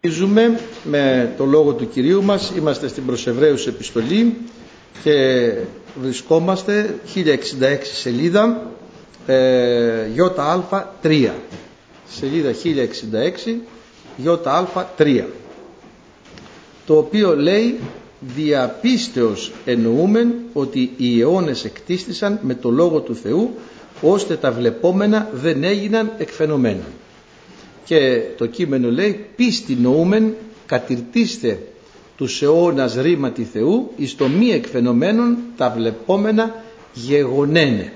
Συνεχίζουμε με το λόγο του Κυρίου μας, είμαστε στην Προσεβραίους Επιστολή και βρισκόμαστε 1066 σελίδα ε, ΙΑ3 σελίδα 1066 ΙΑ3 το οποίο λέει διαπίστεως εννοούμεν ότι οι αιώνες εκτίστησαν με το Λόγο του Θεού ώστε τα βλεπόμενα δεν έγιναν εκφαινομένα και το κείμενο λέει πίστη νοούμεν κατηρτίστε τους αιώνας ρήματι Θεού εις το μη εκφαινομένων τα βλεπόμενα γεγονένε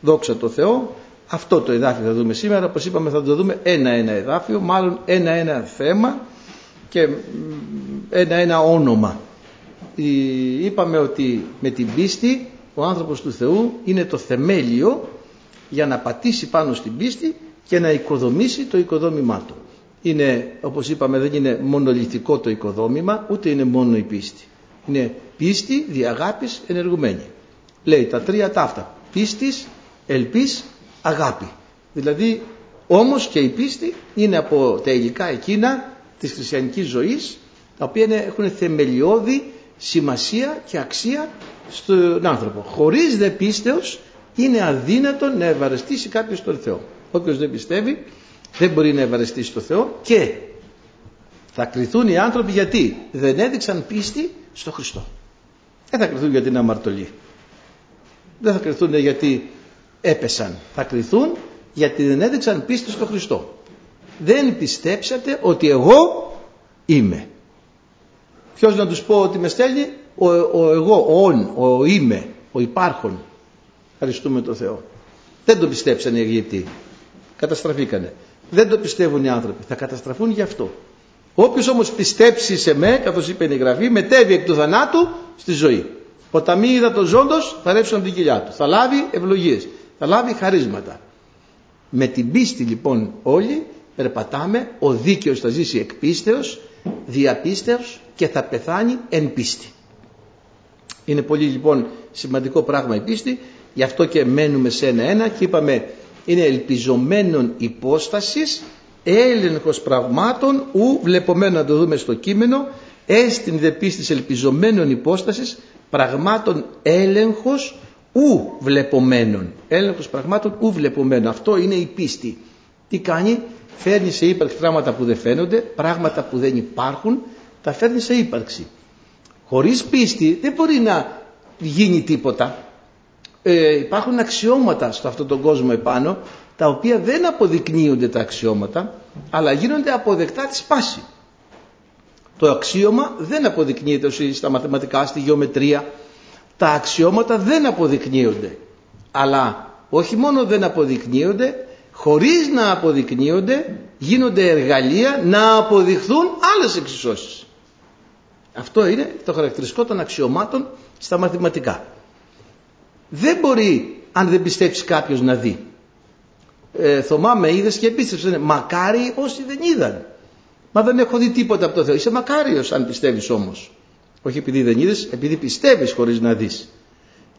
δόξα τω Θεώ αυτό το εδάφιο θα δούμε σήμερα. Όπως είπαμε θα το δούμε ένα-ένα εδάφιο μάλλον ένα-ένα θέμα και ένα-ένα όνομα. Είπαμε ότι με την πίστη ο άνθρωπος του Θεού είναι το θεμέλιο για να πατήσει πάνω στην πίστη και να οικοδομήσει το οικοδόμημά του. Είναι, όπως είπαμε, δεν είναι μονολυθικό το οικοδόμημα, ούτε είναι μόνο η πίστη. Είναι πίστη, διαγάπης, ενεργουμένη. Λέει τα τρία ταύτα. Πίστης, ελπίς, αγάπη. Δηλαδή, όμως και η πίστη είναι από τα υλικά εκείνα της χριστιανικής ζωής, τα οποία έχουν θεμελιώδη σημασία και αξία στον άνθρωπο. Χωρίς δε πίστεως είναι αδύνατο να ευαρεστήσει κάποιος τον Θεό. Όποιος δεν πιστεύει δεν μπορεί να ευαρεστήσει το Θεό και θα κρυθούν οι άνθρωποι γιατί δεν έδειξαν πίστη στο Χριστό. Δεν θα κρυθούν για την αμαρτωλή. Δεν θα κρυθούν γιατί έπεσαν. Θα κρυθούν γιατί δεν έδειξαν πίστη στο Χριστό. Δεν πιστέψατε ότι εγώ είμαι. Ποιος να τους πω ότι με στέλνει; Ο, ο εγώ, ο όν, ο είμαι, ο υπάρχον. Ευχαριστούμε τον Θεό. Δεν το πιστέψαν οι Αιγύπτιοι καταστραφήκανε. Δεν το πιστεύουν οι άνθρωποι. Θα καταστραφούν γι' αυτό. Όποιος όμως πιστέψει σε με, καθώς είπε η γραφή, μετέβει εκ του θανάτου στη ζωή. Ποταμί είδα το ζώντος, θα ρέψουν την κοιλιά του. Θα λάβει ευλογίες. Θα λάβει χαρίσματα. Με την πίστη λοιπόν όλοι περπατάμε, ο δίκαιος θα ζήσει εκ πίστεως, διαπίστεως και θα πεθάνει εν πίστη. Είναι πολύ λοιπόν σημαντικό πράγμα η πίστη, γι' αυτό και μένουμε σε ένα-ένα και είπαμε είναι ελπιζομένων υπόστασης έλεγχος πραγμάτων ου βλεπομένο να το δούμε στο κείμενο έστιν δε πίστης ελπιζομένων υπόστασης πραγμάτων έλεγχος ου βλεπομένων. Έλεγχος πραγμάτων ου βλεπομένων. Αυτό είναι η πίστη. Τι κάνει; Φέρνει σε ύπαρξη πράγματα που δεν φαίνονται πράγματα που δεν υπάρχουν τα φέρνει σε ύπαρξη. Χωρίς πίστη δεν μπορεί να γίνει τίποτα ε, υπάρχουν αξιώματα στο αυτόν τον κόσμο επάνω τα οποία δεν αποδεικνύονται τα αξιώματα αλλά γίνονται αποδεκτά της σπάση. Το αξίωμα δεν αποδεικνύεται στα μαθηματικά, στη γεωμετρία. Τα αξιώματα δεν αποδεικνύονται. Αλλά όχι μόνο δεν αποδεικνύονται, χωρίς να αποδεικνύονται γίνονται εργαλεία να αποδειχθούν άλλες εξισώσεις. Αυτό είναι το χαρακτηριστικό των αξιωμάτων στα μαθηματικά δεν μπορεί αν δεν πιστέψει κάποιος να δει. Ε, Θωμά με είδες και πίστεψε. Μακάρι όσοι δεν είδαν. Μα δεν έχω δει τίποτα από το Θεό. Είσαι μακάριος αν πιστεύεις όμως. Όχι επειδή δεν είδες, επειδή πιστεύεις χωρίς να δεις.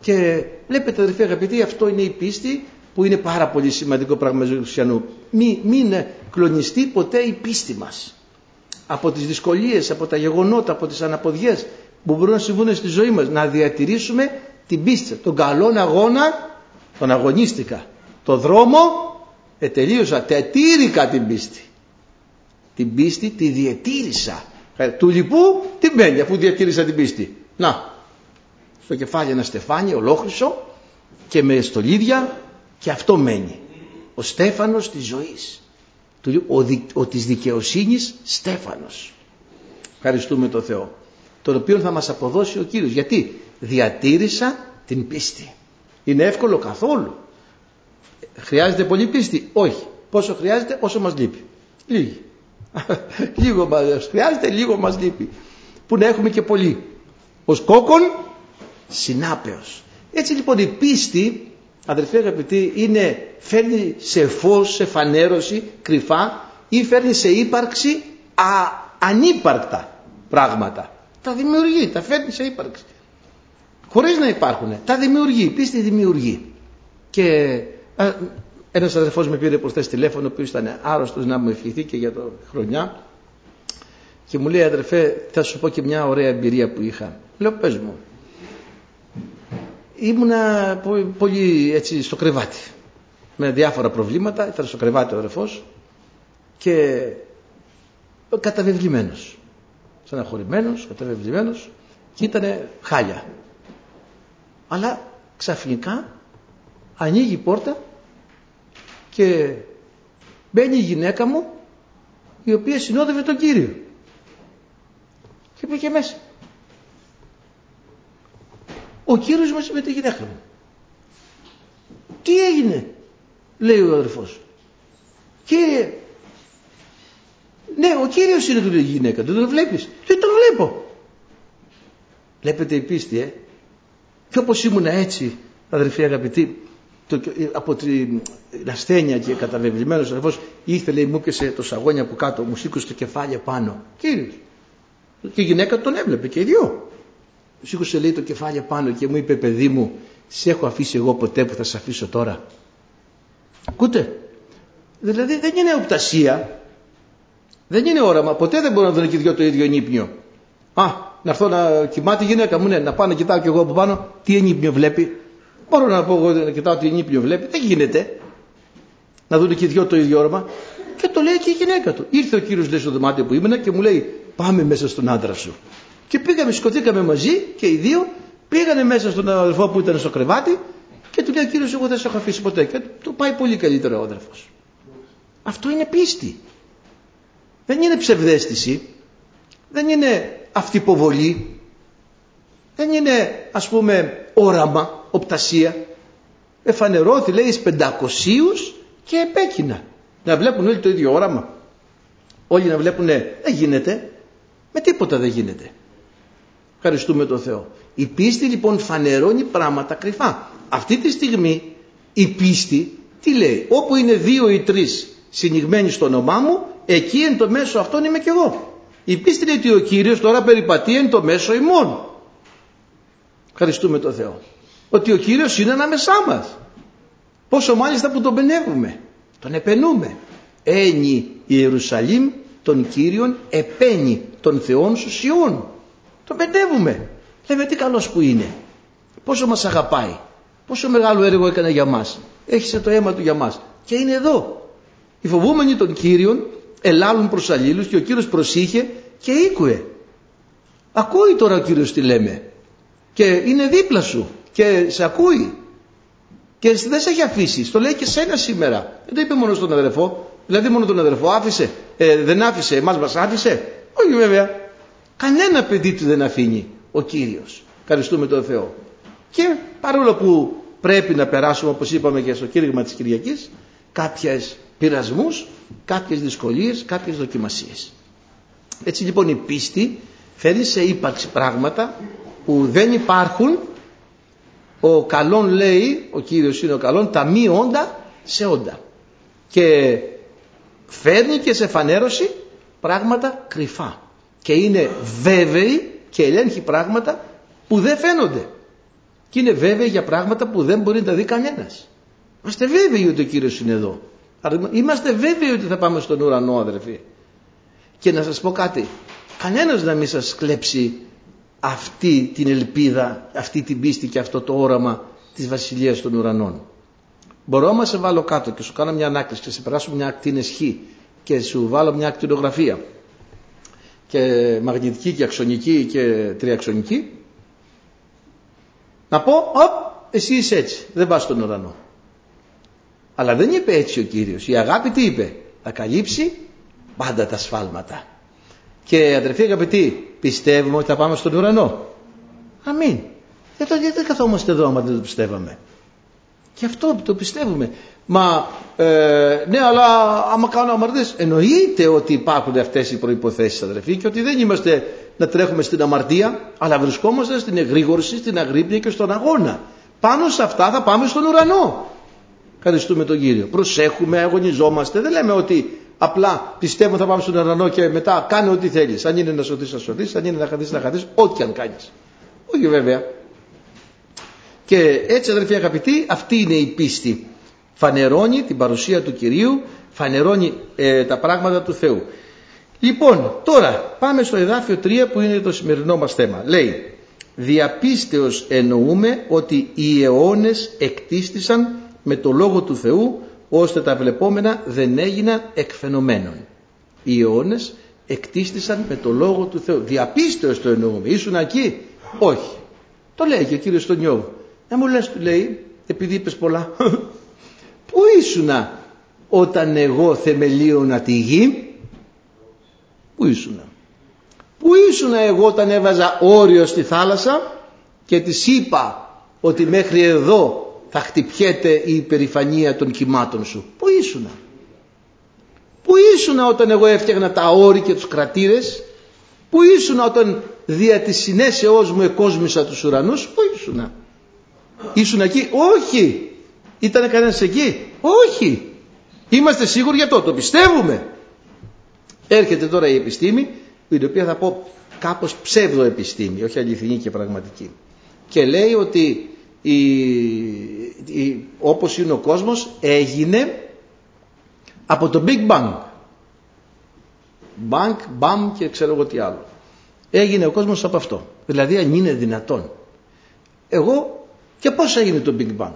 Και βλέπετε αδερφοί αγαπητοί αυτό είναι η πίστη που είναι πάρα πολύ σημαντικό πράγμα του χριστιανού. Μην, μην κλονιστεί ποτέ η πίστη μας. Από τις δυσκολίες, από τα γεγονότα, από τις αναποδιές που μπορούν να συμβούν στη ζωή μας. Να διατηρήσουμε την πίστη, τον καλόν αγώνα, τον αγωνίστηκα. Το δρόμο ετελείωσα, τετήρηκα την πίστη. Την πίστη τη διατήρησα. Ε, του λοιπού τι μένει αφού διατήρησα την πίστη. Να, στο κεφάλι ένα στεφάνι ολόχρυσο και με στολίδια και αυτό μένει. Ο στέφανος της ζωής. Ο, δι, ο της δικαιοσύνης στέφανος. Ευχαριστούμε τον Θεό. Τον οποίο θα μας αποδώσει ο Κύριος. Γιατί; Διατήρησα την πίστη. Είναι εύκολο καθόλου. Χρειάζεται πολύ πίστη; Όχι. Πόσο χρειάζεται όσο μας λείπει. Λίγη. λίγο μας χρειάζεται, λίγο μας λείπει. Που να έχουμε και πολύ. Ως κόκκον συνάπεος. Έτσι λοιπόν η πίστη, αδερφέ αγαπητοί, είναι, φέρνει σε φως, σε φανέρωση, κρυφά ή φέρνει σε ύπαρξη α, ανύπαρκτα πράγματα. Τα δημιουργεί, τα φέρνει σε ύπαρξη χωρίς να υπάρχουν. Τα δημιουργεί, η πίστη δημιουργεί. Και ένα ένας αδερφός με πήρε προχθές τηλέφωνο που ήταν άρρωστος να μου ευχηθεί και για το χρονιά Και μου λέει αδερφέ θα σου πω και μια ωραία εμπειρία που είχα. Λέω πες μου. Ήμουνα πολύ έτσι στο κρεβάτι με διάφορα προβλήματα, ήταν στο κρεβάτι ο αδερφός και καταβεβλημένος. Στεναχωρημένος, καταβεβλημένος και ήταν χάλια. Αλλά ξαφνικά ανοίγει η πόρτα και μπαίνει η γυναίκα μου η οποία συνόδευε τον Κύριο. Και πήγε μέσα. Ο Κύριος μαζί με τη γυναίκα μου. Τι έγινε, λέει ο αδερφός. Κύριε, ναι, ο Κύριος είναι του η γυναίκα, δεν τον βλέπεις. Δεν τον βλέπω. Βλέπετε η πίστη, ε. Και όπως ήμουν έτσι, αδερφοί αγαπητοί, το, από την ασθένεια και καταβεβλημένος αδερφός ήρθε λέει μου έπιασε το σαγόνι από κάτω μου σήκωσε το κεφάλι πάνω κύριος και η γυναίκα τον έβλεπε και οι δυο. Σήκωσε λέει το κεφάλι πάνω και μου είπε παιδί μου σε έχω αφήσει εγώ ποτέ που θα σε αφήσω τώρα ακούτε; Δηλαδή δεν είναι οπτασία. Δεν είναι όραμα. Ποτέ δεν μπορώ να δω και δυο το ίδιο ενύπνιο α να έρθω να κοιμάται η γυναίκα μου ναι να πάω να κοιτάω κι εγώ από πάνω τι ενύπνιο βλέπει Μπορώ να πω εγώ να κοιτάω την ύπνιο βλέπει. Δεν γίνεται. Να δουν και οι δυο το ίδιο όρομα. Και το λέει και η γυναίκα του. Ήρθε ο κύριος λέει στο δωμάτιο που ήμουν και μου λέει πάμε μέσα στον άντρα σου. Και πήγαμε, σκοτήκαμε μαζί και οι δύο πήγανε μέσα στον αδερφό που ήταν στο κρεβάτι και του λέει ο κύριος εγώ δεν σε έχω αφήσει ποτέ. Και του πάει πολύ καλύτερο ο αδερφό. Αυτό είναι πίστη. Δεν είναι ψευδέστηση. Δεν είναι αυτυποβολή. Δεν είναι ας πούμε όραμα οπτασία. Εφανερώθη λέει εις πεντακοσίους και επέκεινα. Να βλέπουν όλοι το ίδιο όραμα. Όλοι να βλέπουν δεν γίνεται. Με τίποτα δεν γίνεται. Ευχαριστούμε τον Θεό. Η πίστη λοιπόν φανερώνει πράγματα κρυφά. Αυτή τη στιγμή η πίστη τι λέει; Όπου είναι δύο ή τρεις συνηγμένοι στο όνομά μου εκεί εν το μέσο αυτόν είμαι κι εγώ η πίστη λέει ότι ο Κύριος τώρα περιπατεί εν το μέσο ημών ευχαριστούμε τον Θεό ότι ο Κύριος είναι ανάμεσά μας. Πόσο μάλιστα που τον πενεύουμε, τον επενούμε. Ένι η Ιερουσαλήμ των Κύριων επένει των Θεών σου Σιών. Τον πενεύουμε. Λέμε τι καλός που είναι. Πόσο μας αγαπάει. Πόσο μεγάλο έργο έκανε για μας. Έχισε το αίμα του για μας. Και είναι εδώ. Οι φοβούμενοι των Κύριων ελάλουν προς αλλήλους και ο Κύριος προσήχε και ήκουε. Ακούει τώρα ο Κύριος τι λέμε. Και είναι δίπλα σου και σε ακούει και δεν σε έχει αφήσει. Στο λέει και σένα σήμερα. Δεν το είπε μόνο στον αδερφό. Δηλαδή μόνο τον αδερφό άφησε. Ε, δεν άφησε. Εμάς μας άφησε. Όχι βέβαια. Κανένα παιδί του δεν αφήνει ο Κύριος. Ευχαριστούμε τον Θεό. Και παρόλο που πρέπει να περάσουμε όπως είπαμε και στο κήρυγμα της Κυριακής κάποιες πειρασμούς, κάποιες δυσκολίες, κάποιες δοκιμασίες. Έτσι λοιπόν η πίστη φέρνει σε ύπαρξη πράγματα που δεν υπάρχουν ο καλόν λέει, ο Κύριος είναι ο καλόν, τα μη όντα σε όντα. Και φέρνει και σε φανέρωση πράγματα κρυφά. Και είναι βέβαιη και ελέγχει πράγματα που δεν φαίνονται. Και είναι βέβαιη για πράγματα που δεν μπορεί να τα δει κανένας. Είμαστε βέβαιοι ότι ο Κύριος είναι εδώ. Είμαστε βέβαιοι ότι θα πάμε στον ουρανό αδερφοί. Και να σας πω κάτι. Κανένας να μην σας κλέψει αυτή την ελπίδα, αυτή την πίστη και αυτό το όραμα της Βασιλείας των Ουρανών. Μπορώ να σε βάλω κάτω και σου κάνω μια ανάκριση και σε περάσω μια ακτίνες χ και σου βάλω μια ακτινογραφία και μαγνητική και αξονική και τριαξονική να πω, οπ, εσύ είσαι έτσι, δεν πας στον ουρανό. Αλλά δεν είπε έτσι ο Κύριος. Η αγάπη τι είπε, θα καλύψει πάντα τα σφάλματα. Και αδερφοί αγαπητοί, πιστεύουμε ότι θα πάμε στον ουρανό. Αμήν. Γιατί δεν καθόμαστε εδώ άμα δεν το πιστεύαμε. Και αυτό το πιστεύουμε. Μα ε, ναι αλλά άμα κάνω αμαρτίες εννοείται ότι υπάρχουν αυτές οι προϋποθέσεις αδερφοί και ότι δεν είμαστε να τρέχουμε στην αμαρτία αλλά βρισκόμαστε στην εγρήγορση, στην αγρύπνια και στον αγώνα. Πάνω σε αυτά θα πάμε στον ουρανό. Ευχαριστούμε τον Κύριο. Προσέχουμε, αγωνιζόμαστε. Δεν λέμε ότι Απλά πιστεύω θα πάμε στον ουρανό και μετά κάνε ό,τι θέλεις. Αν είναι να σωθείς να σωθείς, αν είναι να χαθείς να χαθείς, ό,τι αν κάνεις. Όχι βέβαια. Και έτσι αδερφοί αγαπητοί, αυτή είναι η πίστη. Φανερώνει την παρουσία του Κυρίου, φανερώνει ε, τα πράγματα του Θεού. Λοιπόν, τώρα πάμε στο εδάφιο 3 που είναι το σημερινό μας θέμα. Λέει, διαπίστεως εννοούμε ότι οι αιώνες εκτίστησαν με το Λόγο του Θεού ώστε τα βλεπόμενα δεν έγιναν εκφαινομένων. Οι αιώνες εκτίστησαν με το Λόγο του Θεού. Διαπίστεως το εννοούμε. Ήσουν εκεί; Όχι. Το λέει και ο κύριος στον Ιώβ. Να μου λες του λέει, επειδή είπες πολλά. Πού ήσουνα όταν εγώ θεμελίωνα τη γη; Πού ήσουνα; Πού ήσουνα εγώ όταν έβαζα όριο στη θάλασσα και της είπα ότι μέχρι εδώ θα χτυπιέται η υπερηφανία των κυμάτων σου. Πού ήσουνα; Πού ήσουνα όταν εγώ έφτιαγνα τα όρη και τους κρατήρες; Πού ήσουνα όταν δια της συνέσεώς μου εκόσμησα τους ουρανούς; Πού ήσουνα; Ήσουν εκεί; Όχι. Ήτανε κανένας εκεί; Όχι. Είμαστε σίγουροι για το. Το πιστεύουμε. Έρχεται τώρα η επιστήμη, η οποία θα πω κάπως ψεύδο επιστήμη, όχι αληθινή και πραγματική. Και λέει ότι η, η, όπως είναι ο κόσμος έγινε από το Big Bang. Bang, Bam και ξέρω εγώ τι άλλο. Έγινε ο κόσμος από αυτό. Δηλαδή αν είναι δυνατόν. Εγώ και πώς έγινε το Big Bang;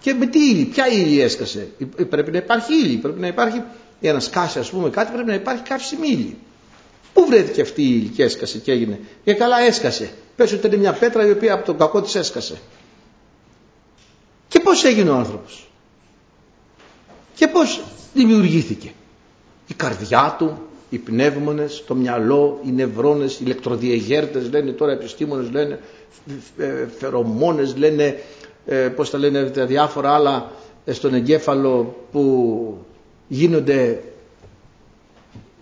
Και με τι ύλη, ποια ύλη έσκασε; Πρέπει να υπάρχει ύλη, πρέπει να υπάρχει, για να σκάσει ας πούμε κάτι πρέπει να υπάρχει καύσιμη ύλη. Πού βρέθηκε αυτή η ύλη και έσκασε και έγινε; Και καλά έσκασε. Πες ότι είναι μια πέτρα η οποία από τον κακό της έσκασε. Και πώς έγινε ο άνθρωπος. Και πώς δημιουργήθηκε. Η καρδιά του, οι πνεύμονες, το μυαλό, οι νευρώνες, οι ηλεκτροδιεγέρτες λένε τώρα επιστήμονες λένε, ε, φερομόνες λένε, ε, πώς τα λένε τα διάφορα άλλα ε, στον εγκέφαλο που γίνονται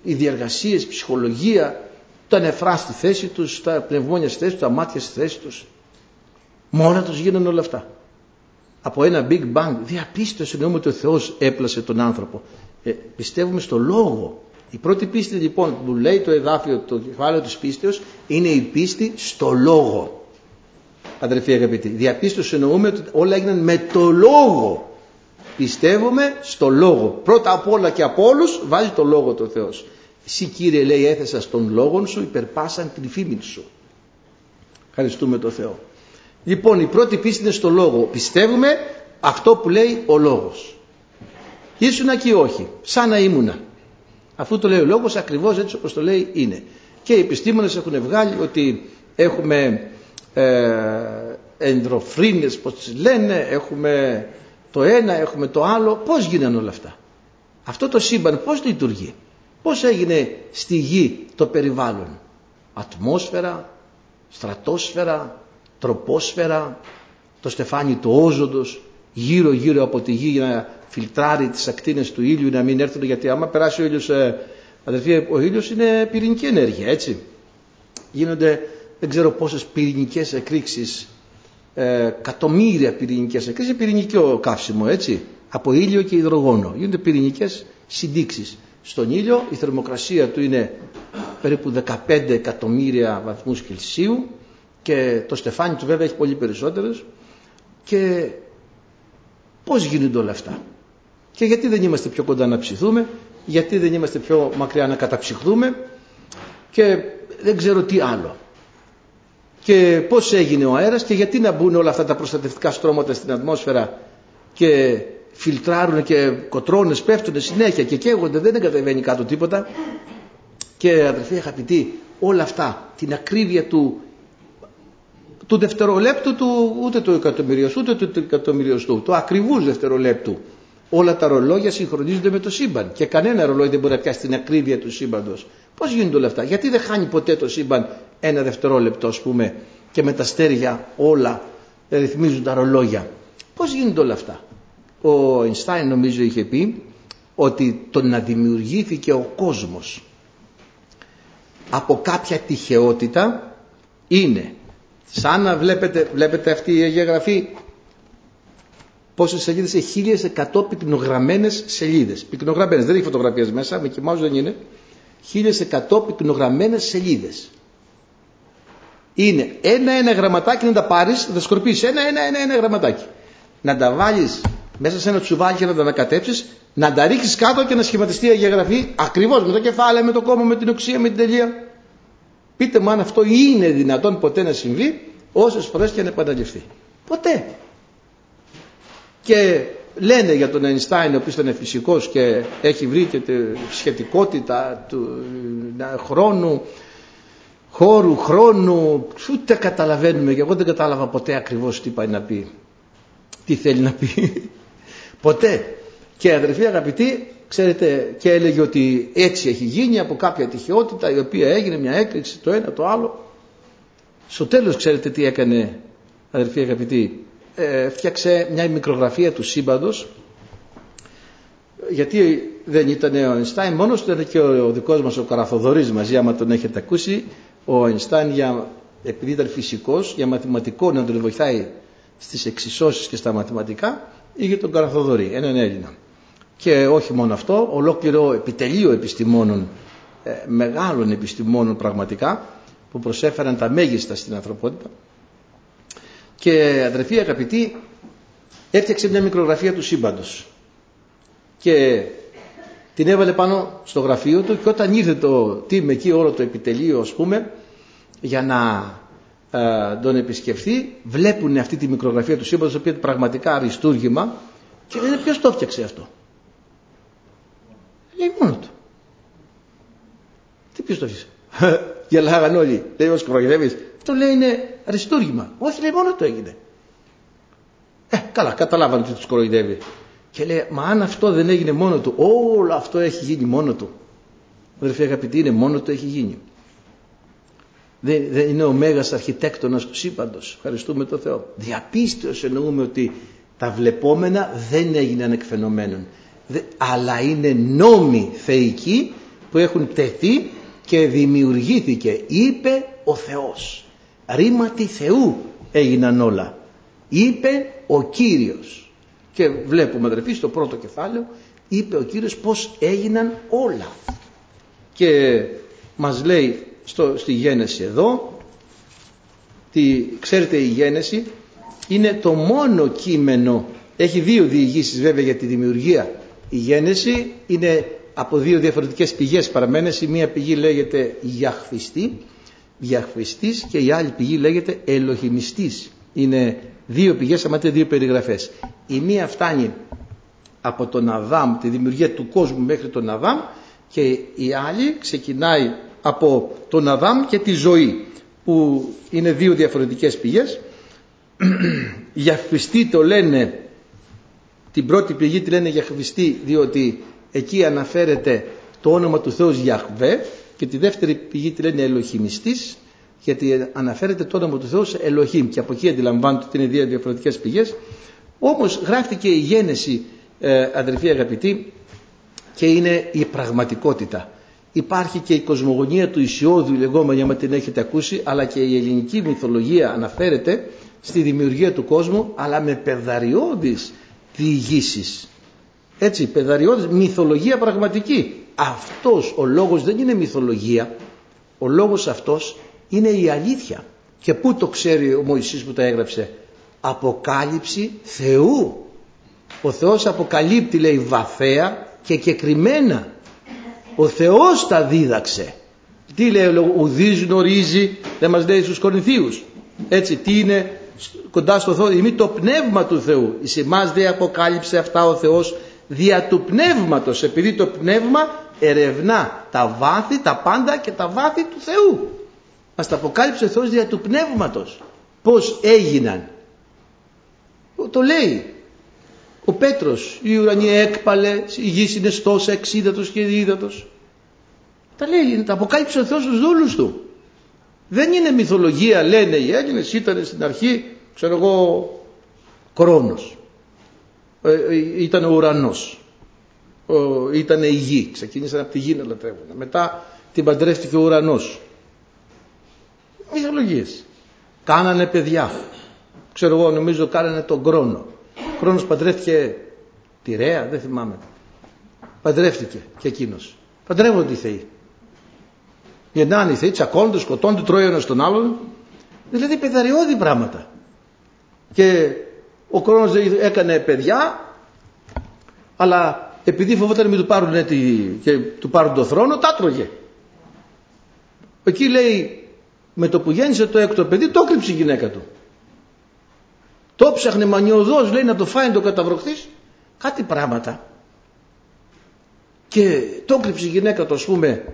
οι διεργασίες, η ψυχολογία, τα νεφρά στη θέση τους, τα πνευμόνια στη θέση τους, τα μάτια στη θέση τους. Μόνα τους γίνανε όλα αυτά από ένα Big Bang διαπίστωσε εννοούμε ότι ο Θεός έπλασε τον άνθρωπο. Ε, πιστεύουμε στο λόγο. Η πρώτη πίστη λοιπόν που λέει το εδάφιο, το κεφάλαιο της πίστεως είναι η πίστη στο λόγο. Αδερφοί αγαπητοί, διαπίστωση εννοούμε ότι όλα έγιναν με το λόγο. Πιστεύουμε στο λόγο. Πρώτα απ' όλα και από όλους βάζει το λόγο του Θεός. Εσύ Κύριε λέει έθεσας στον λόγο σου υπερπάσαν την φήμη σου. Ευχαριστούμε τον Θεό. Λοιπόν η πρώτη πίστη είναι στο λόγο. Πιστεύουμε αυτό που λέει ο λόγος. Ήσουν εκεί όχι. Σαν να ήμουνα. Αφού το λέει ο λόγος ακριβώς έτσι όπως το λέει είναι. Και οι επιστήμονες έχουν βγάλει ότι έχουμε ε, ενδροφρίνες πώς τις λένε, έχουμε το ένα, έχουμε το άλλο. Πώς γίνανε όλα αυτά; Αυτό το σύμπαν πώς λειτουργεί; Πώς έγινε στη γη το περιβάλλον; Ατμόσφαιρα, στρατόσφαιρα, τροπόσφαιρα, το στεφάνι του όζοντος, γύρω γύρω από τη γη για να φιλτράρει τις ακτίνες του ήλιου να μην έρθουν γιατί άμα περάσει ο ήλιος, ε, αδερφοί, ο ήλιος είναι πυρηνική ενέργεια έτσι. Γίνονται δεν ξέρω πόσες πυρηνικές εκρήξεις, ε, εκατομμύρια πυρηνικές εκρήξεις, πυρηνικό καύσιμο έτσι, από ήλιο και υδρογόνο. Γίνονται πυρηνικές συντήξεις. Στον ήλιο η θερμοκρασία του είναι περίπου 15 εκατομμύρια βαθμούς Κελσίου και το στεφάνι του βέβαια έχει πολύ περισσότερες. Και πώς γίνονται όλα αυτά; Και γιατί δεν είμαστε πιο κοντά να ψηθούμε; Γιατί δεν είμαστε πιο μακριά να καταψυχθούμε και δεν ξέρω τι άλλο. Και πώς έγινε ο αέρας και γιατί να μπουν όλα αυτά τα προστατευτικά στρώματα στην ατμόσφαιρα και φιλτράρουν και κοτρώνες πέφτουν συνέχεια και καίγονται δεν κατεβαίνει κάτω τίποτα. Και αδερφοί αγαπητοί όλα αυτά την ακρίβεια του του δευτερολέπτου του ούτε του εκατομμυριωστού ούτε του εκατομμυριωστού του ακριβούς δευτερολέπτου όλα τα ρολόγια συγχρονίζονται με το σύμπαν και κανένα ρολόι δεν μπορεί να πιάσει την ακρίβεια του σύμπαντος. Πώς γίνονται όλα αυτά; Γιατί δεν χάνει ποτέ το σύμπαν ένα δευτερόλεπτο ας πούμε και με τα στέρια όλα ρυθμίζουν τα ρολόγια; Πώς γίνονται όλα αυτά; Ο Ινστάιν νομίζω είχε πει ότι το να δημιουργήθηκε ο κόσμος από κάποια τυχεότητα είναι Σαν να βλέπετε, βλέπετε αυτή η Αγία Γραφή πόσες σελίδες έχει 1100 πυκνογραμμένες σελίδες. Πυκνογραμμένες, δεν έχει φωτογραφίες μέσα, με κοιμάζω δεν είναι. 1100 πυκνογραμμένες σελίδες. Είναι ένα-ένα γραμματάκι να τα πάρεις, να τα σκορπίσεις ένα-ένα-ένα γραμματάκι. Να τα βάλεις μέσα σε ένα τσουβάλι και να τα ανακατέψεις, Να τα ρίξεις κάτω και να σχηματιστεί η αγιαγραφή ακριβώς με το κεφάλαιο, με το κόμμα, με την οξία, με την τελεία. Πείτε μου αν αυτό είναι δυνατόν ποτέ να συμβεί όσες φορές και να επαναληφθεί. Ποτέ. Και λένε για τον Αϊνστάιν ο οποίος ήταν φυσικός και έχει βρει και τη σχετικότητα του χρόνου χώρου, χρόνου ούτε καταλαβαίνουμε και εγώ δεν κατάλαβα ποτέ ακριβώς τι πάει να πει τι θέλει να πει ποτέ και αδερφοί αγαπητοί ξέρετε και έλεγε ότι έτσι έχει γίνει από κάποια τυχεότητα η οποία έγινε μια έκρηξη το ένα το άλλο. Στο τέλος ξέρετε τι έκανε αδερφοί αγαπητοί; Ε, φτιάξε μια μικρογραφία του σύμπαντος γιατί δεν ήταν ο Αϊνστάιν μόνος του ήταν και ο, ο δικός μας ο Καραθοδωρής μαζί άμα τον έχετε ακούσει. Ο Αϊνστάιν για, επειδή ήταν φυσικός για μαθηματικό να τον βοηθάει στις εξισώσεις και στα μαθηματικά είχε τον Καραθοδωρή έναν Έλληνα και όχι μόνο αυτό ολόκληρο επιτελείο επιστημόνων ε, μεγάλων επιστημόνων πραγματικά που προσέφεραν τα μέγιστα στην ανθρωπότητα. Και αδερφοί αγαπητοί έφτιαξε μια μικρογραφία του σύμπαντος. Και την έβαλε πάνω στο γραφείο του και όταν ήρθε το team εκεί όλο το επιτελείο ας πούμε για να ε, τον επισκεφθεί βλέπουν αυτή τη μικρογραφία του σύμπαντος οποία πραγματικά αριστούργημα. Και λένε ποιος το έφτιαξε αυτό; Λέει μόνο του τι ποιος το έφτιαξε γελάγαν όλοι λέει ως κοροϊδεύεις αυτό λέει είναι αριστούργημα. Όχι λέει μόνο το έγινε. Ε, καλά, καταλάβανε ότι τους κοροϊδεύει. Και λέει, μα αν αυτό δεν έγινε μόνο του, όλο αυτό έχει γίνει μόνο του. Αδερφοί αγαπητοί, είναι μόνο του έχει γίνει. Δεν, δεν είναι ο μέγας αρχιτέκτονας του σύμπαντος. Ευχαριστούμε τον Θεό. Διαπίστως εννοούμε ότι τα βλεπόμενα δεν έγιναν εκφαινομένων. Αλλά είναι νόμοι θεϊκοί που έχουν τεθεί και δημιουργήθηκε, είπε ο Θεός ρήματι Θεού έγιναν όλα. Είπε ο Κύριος. Και βλέπουμε αδερφοί στο πρώτο κεφάλαιο είπε ο Κύριος πως έγιναν όλα. Και μας λέει στο, στη γένεση εδώ τη, ξέρετε η γένεση είναι το μόνο κείμενο έχει δύο διηγήσεις βέβαια για τη δημιουργία η γένεση είναι από δύο διαφορετικές πηγές παραμένες η μία πηγή λέγεται Γιαχφιστή Διαχβιστής και η άλλη πηγή λέγεται Ελοχημιστής. Είναι δύο πηγές, άμα δύο περιγραφές. Η μία φτάνει από τον Αδάμ, τη δημιουργία του κόσμου μέχρι τον Αδάμ και η άλλη ξεκινάει από τον Αδάμ και τη ζωή που είναι δύο διαφορετικές πηγές. Γιαχβιστή το λένε, την πρώτη πηγή τη λένε Γιαχβιστή διότι εκεί αναφέρεται το όνομα του Θεού Γιαχβέ και τη δεύτερη πηγή τη λένε Ελοχημιστής γιατί αναφέρεται το όνομα του Θεού σε Ελοχήμ και από εκεί αντιλαμβάνονται ότι είναι δύο διαφορετικές πηγές όμως γράφτηκε η γένεση ε, αδερφοί αγαπητοί και είναι η πραγματικότητα. Υπάρχει και η κοσμογονία του Ισιώδου η λεγόμενη άμα την έχετε ακούσει αλλά και η ελληνική μυθολογία αναφέρεται στη δημιουργία του κόσμου αλλά με παιδαριώδεις διηγήσεις. Έτσι παιδαριώδης μυθολογία πραγματική. Αυτός ο λόγος δεν είναι μυθολογία. Ο λόγος αυτός είναι η αλήθεια. Και πού το ξέρει ο Μωυσής που τα έγραψε; Αποκάλυψη Θεού. Ο Θεός αποκαλύπτει λέει βαθέα και κεκριμένα. Ο Θεός τα δίδαξε. Τι λέει ο ουδής γνωρίζει δεν μας λέει στους Κορινθίους. Έτσι τι είναι κοντά στο Θεό ημί το πνεύμα του Θεού εις εμάς δεν αποκάλυψε αυτά ο Θεός δια του πνεύματος επειδή το πνεύμα ερευνά τα βάθη, τα πάντα και τα βάθη του Θεού. Μας τα αποκάλυψε ο Θεός δια του πνεύματος. Πώς έγιναν. Το λέει. Ο Πέτρος, η ουρανή έκπαλε, η γη είναι στόσα εξίδατος και διίδατος. Τα λέει, τα αποκάλυψε ο Θεός στους δούλους του. Δεν είναι μυθολογία, λένε οι Έλληνες, ήταν στην αρχή, ξέρω εγώ, Κρόνος. Ε, ε, ήταν ο ουρανός ήταν η γη. Ξεκίνησαν από τη γη να λατρεύουν. Μετά την παντρεύτηκε ο ουρανός. Μυθολογίες. Κάνανε παιδιά. Ξέρω εγώ νομίζω κάνανε τον Κρόνο. Ο Κρόνος παντρεύτηκε τη Ρέα, δεν θυμάμαι. Παντρεύτηκε και εκείνος. Παντρεύονται οι θεοί. Γεννάνε οι θεοί, τσακώνονται, σκοτώνονται, τρώει ένας τον άλλον. Δηλαδή παιδαριώδη πράγματα. Και ο Κρόνος έκανε παιδιά, αλλά επειδή φοβόταν μην του πάρουν, και του πάρουν το θρόνο, τα τρώγε. Εκεί λέει, με το που γέννησε το έκτο παιδί, το έκρυψε η γυναίκα του. Το ψάχνε μανιωδώς, λέει, να το φάει το καταβροχθής. Κάτι πράγματα. Και το έκρυψε η γυναίκα του, ας πούμε,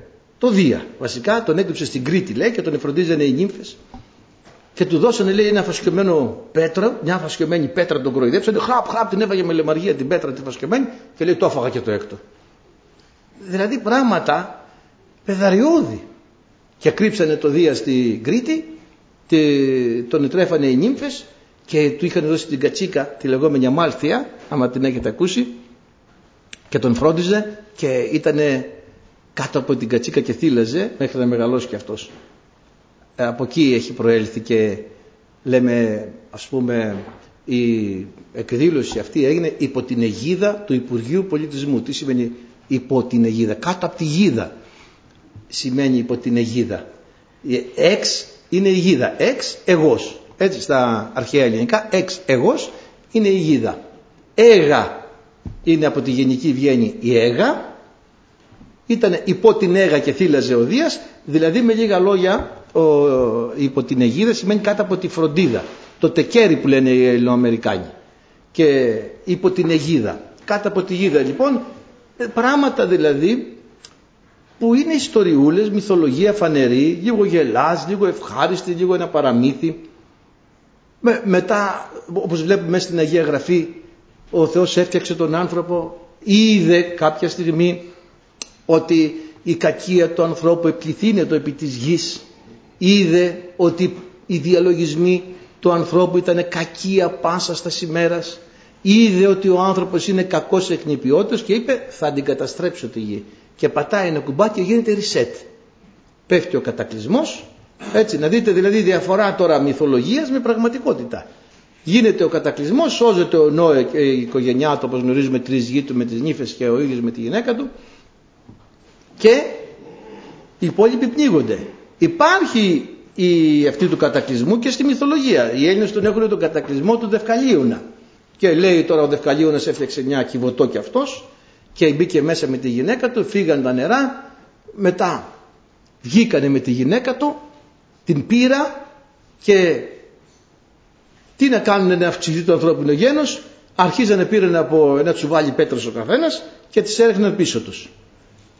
το Δία. Βασικά τον έκρυψε στην Κρήτη, λέει, και τον εφροντίζανε οι νύμφες. Και του δώσανε, λέει, ένα φασκιωμένο πέτρο, μια φασκιωμένη πέτρα τον κροϊδέψανε. Χραπ, χραπ, την έβαγε με λεμαργία την πέτρα τη φασκιωμένη και λέει, το έφαγα και το έκτο. Δηλαδή πράγματα πεδαριώδη. Και κρύψανε το Δία στην Κρήτη, τον τρέφανε οι νύμφες και του είχαν δώσει την κατσίκα, τη λεγόμενη αμάλθια, άμα την έχετε ακούσει, και τον φρόντιζε και ήταν κάτω από την κατσίκα και θύλαζε μέχρι να μεγαλώσει και αυτός. Ε, από εκεί έχει προέλθει και λέμε ας πούμε η εκδήλωση αυτή έγινε υπό την αιγίδα του Υπουργείου Πολιτισμού. Τι σημαίνει υπό την αιγίδα, κάτω από τη γίδα σημαίνει υπό την αιγίδα. Εξ είναι η γίδα, εξ εγώς. Έτσι στα αρχαία ελληνικά, εξ εγώς είναι η γίδα. Έγα είναι από τη γενική βγαίνει η έγα, ήταν υπό την έγα και θύλαζε ο Δίας, δηλαδή με λίγα λόγια ο, υπό την αιγίδα σημαίνει κάτω από τη φροντίδα. Το τεκέρι που λένε οι Ελληνοαμερικάνοι. Και υπό την αιγίδα. Κάτω από τη γίδα λοιπόν ε, πράγματα δηλαδή που είναι ιστοριούλες, μυθολογία φανερή, λίγο γελάς, λίγο ευχάριστη, λίγο ένα παραμύθι. Με, μετά, όπως βλέπουμε μέσα στην Αγία Γραφή, ο Θεός έφτιαξε τον άνθρωπο, είδε κάποια στιγμή ότι η κακία του ανθρώπου επληθύνεται επί της γης. Είδε ότι οι διαλογισμοί του ανθρώπου ήταν κακία πάσα στα ημέρας. Είδε ότι ο άνθρωπος είναι κακός εκνηπιότητας και είπε θα την καταστρέψω τη γη και πατάει ένα κουμπάκι και γίνεται reset. Πέφτει ο κατακλυσμός, έτσι να δείτε δηλαδή διαφορά τώρα μυθολογίας με πραγματικότητα. Γίνεται ο κατακλυσμός, σώζεται ο Νόε και η οικογένειά του όπως γνωρίζουμε τρεις γη του με τις νύφες και ο ίδιος με τη γυναίκα του και οι υπόλοιποι πνίγονται. Υπάρχει η, αυτή του κατακλυσμού και στη μυθολογία. Οι Έλληνες τον έχουν τον κατακλυσμό του Δευκαλίουνα. Και λέει τώρα ο Δευκαλίουνας έφτιαξε μια κυβωτό κι αυτός και μπήκε μέσα με τη γυναίκα του, φύγαν τα νερά, μετά βγήκανε με τη γυναίκα του, την πήρα και τι να κάνουν να αυξηθεί το ανθρώπινο γένος, αρχίζανε πήραν από ένα τσουβάλι πέτρες ο καθένας και τις έριχναν πίσω τους.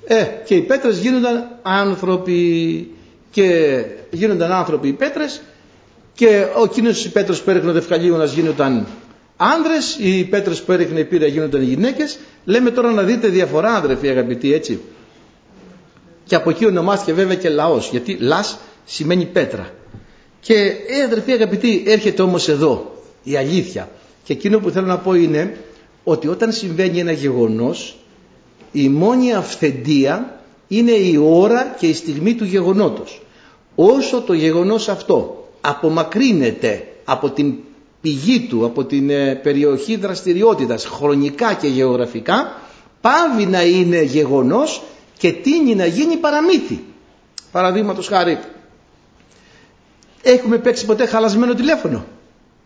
Ε, και οι πέτρες γίνονταν άνθρωποι και γίνονταν άνθρωποι οι πέτρες και ο εκείνος οι πέτρες που έριχνε ο γίνονταν άνδρες, οι πέτρες που έριχνε η πύρα γίνονταν γυναίκες. Λέμε τώρα να δείτε διαφορά αδερφοί αγαπητοί έτσι. Και από εκεί ονομάστηκε βέβαια και λαός, γιατί λας σημαίνει πέτρα. Και ε, αδερφοί αγαπητοί έρχεται όμως εδώ η αλήθεια. Και εκείνο που θέλω να πω είναι ότι όταν συμβαίνει ένα γεγονός η μόνη αυθεντία είναι η ώρα και η στιγμή του γεγονότος. Όσο το γεγονός αυτό απομακρύνεται από την πηγή του, από την ε, περιοχή δραστηριότητας χρονικά και γεωγραφικά πάβει να είναι γεγονός και τίνει να γίνει παραμύθι. Παραδείγματος χάρη έχουμε παίξει ποτέ χαλασμένο τηλέφωνο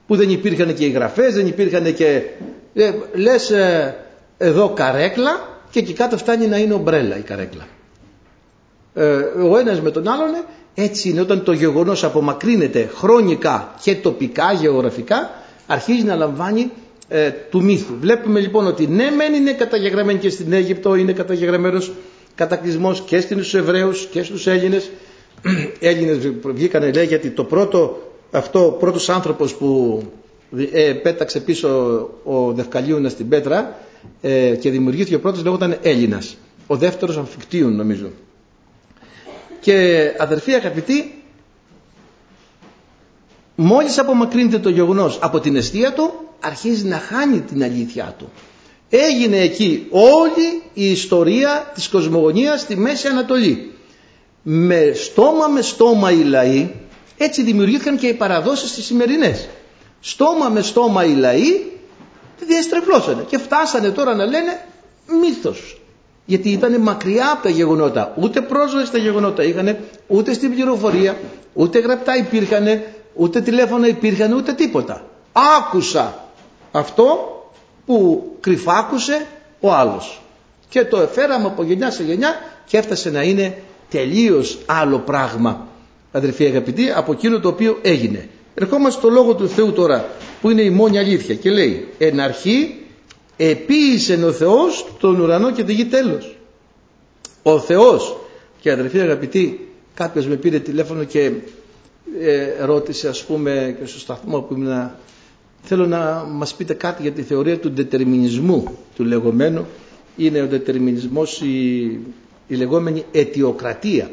που δεν υπήρχαν και οι γραφές, δεν υπήρχαν και ε, λες ε, εδώ καρέκλα και εκεί κάτω φτάνει να είναι ομπρέλα η καρέκλα. Ε, ο ένας με τον άλλον έτσι είναι όταν το γεγονός απομακρύνεται χρονικά και τοπικά, γεωγραφικά αρχίζει να λαμβάνει ε, του μύθου. Βλέπουμε λοιπόν ότι ναι μεν είναι καταγεγραμμένο και στην Αίγυπτο είναι καταγεγραμμένος κατακλυσμός και στους Εβραίους και στους Έλληνες. Έλληνες βγήκανε λέει γιατί το πρώτο αυτό ο πρώτος άνθρωπος που ε, πέταξε πίσω ο Δευκαλίουνα στην πέτρα ε, και δημιουργήθηκε ο πρώτος λέγονταν Έλληνας. Ο δεύτερος Αμφικτίων νομίζω. Και αδερφοί αγαπητοί, μόλις απομακρύνεται το γεγονός από την αιστεία του, αρχίζει να χάνει την αλήθεια του. Έγινε εκεί όλη η ιστορία της κοσμογονίας στη Μέση Ανατολή. Με στόμα με στόμα οι λαοί, έτσι δημιουργήθηκαν και οι παραδόσεις τις σημερινές. Στόμα με στόμα οι λαοί διαστρεβλώσανε και φτάσανε τώρα να λένε μύθος γιατί ήταν μακριά από τα γεγονότα. Ούτε πρόσβαση στα γεγονότα είχαν, ούτε στην πληροφορία, ούτε γραπτά υπήρχαν, ούτε τηλέφωνα υπήρχαν, ούτε τίποτα. Άκουσα αυτό που κρυφάκουσε ο άλλος. Και το εφέραμε από γενιά σε γενιά και έφτασε να είναι τελείως άλλο πράγμα αδερφοί αγαπητοί από εκείνο το οποίο έγινε. Ερχόμαστε στο Λόγο του Θεού τώρα που είναι η μόνη αλήθεια και λέει εν αρχή επίησε ο Θεός τον ουρανό και τη γη τέλος. Ο Θεός και αδερφοί αγαπητοί κάποιος με πήρε τηλέφωνο και ε, ρώτησε ας πούμε και στο σταθμό που ήμουν θέλω να μας πείτε κάτι για τη θεωρία του δετερμινισμού του λεγόμενου είναι ο δετερμινισμός η, η λεγόμενη αιτιοκρατία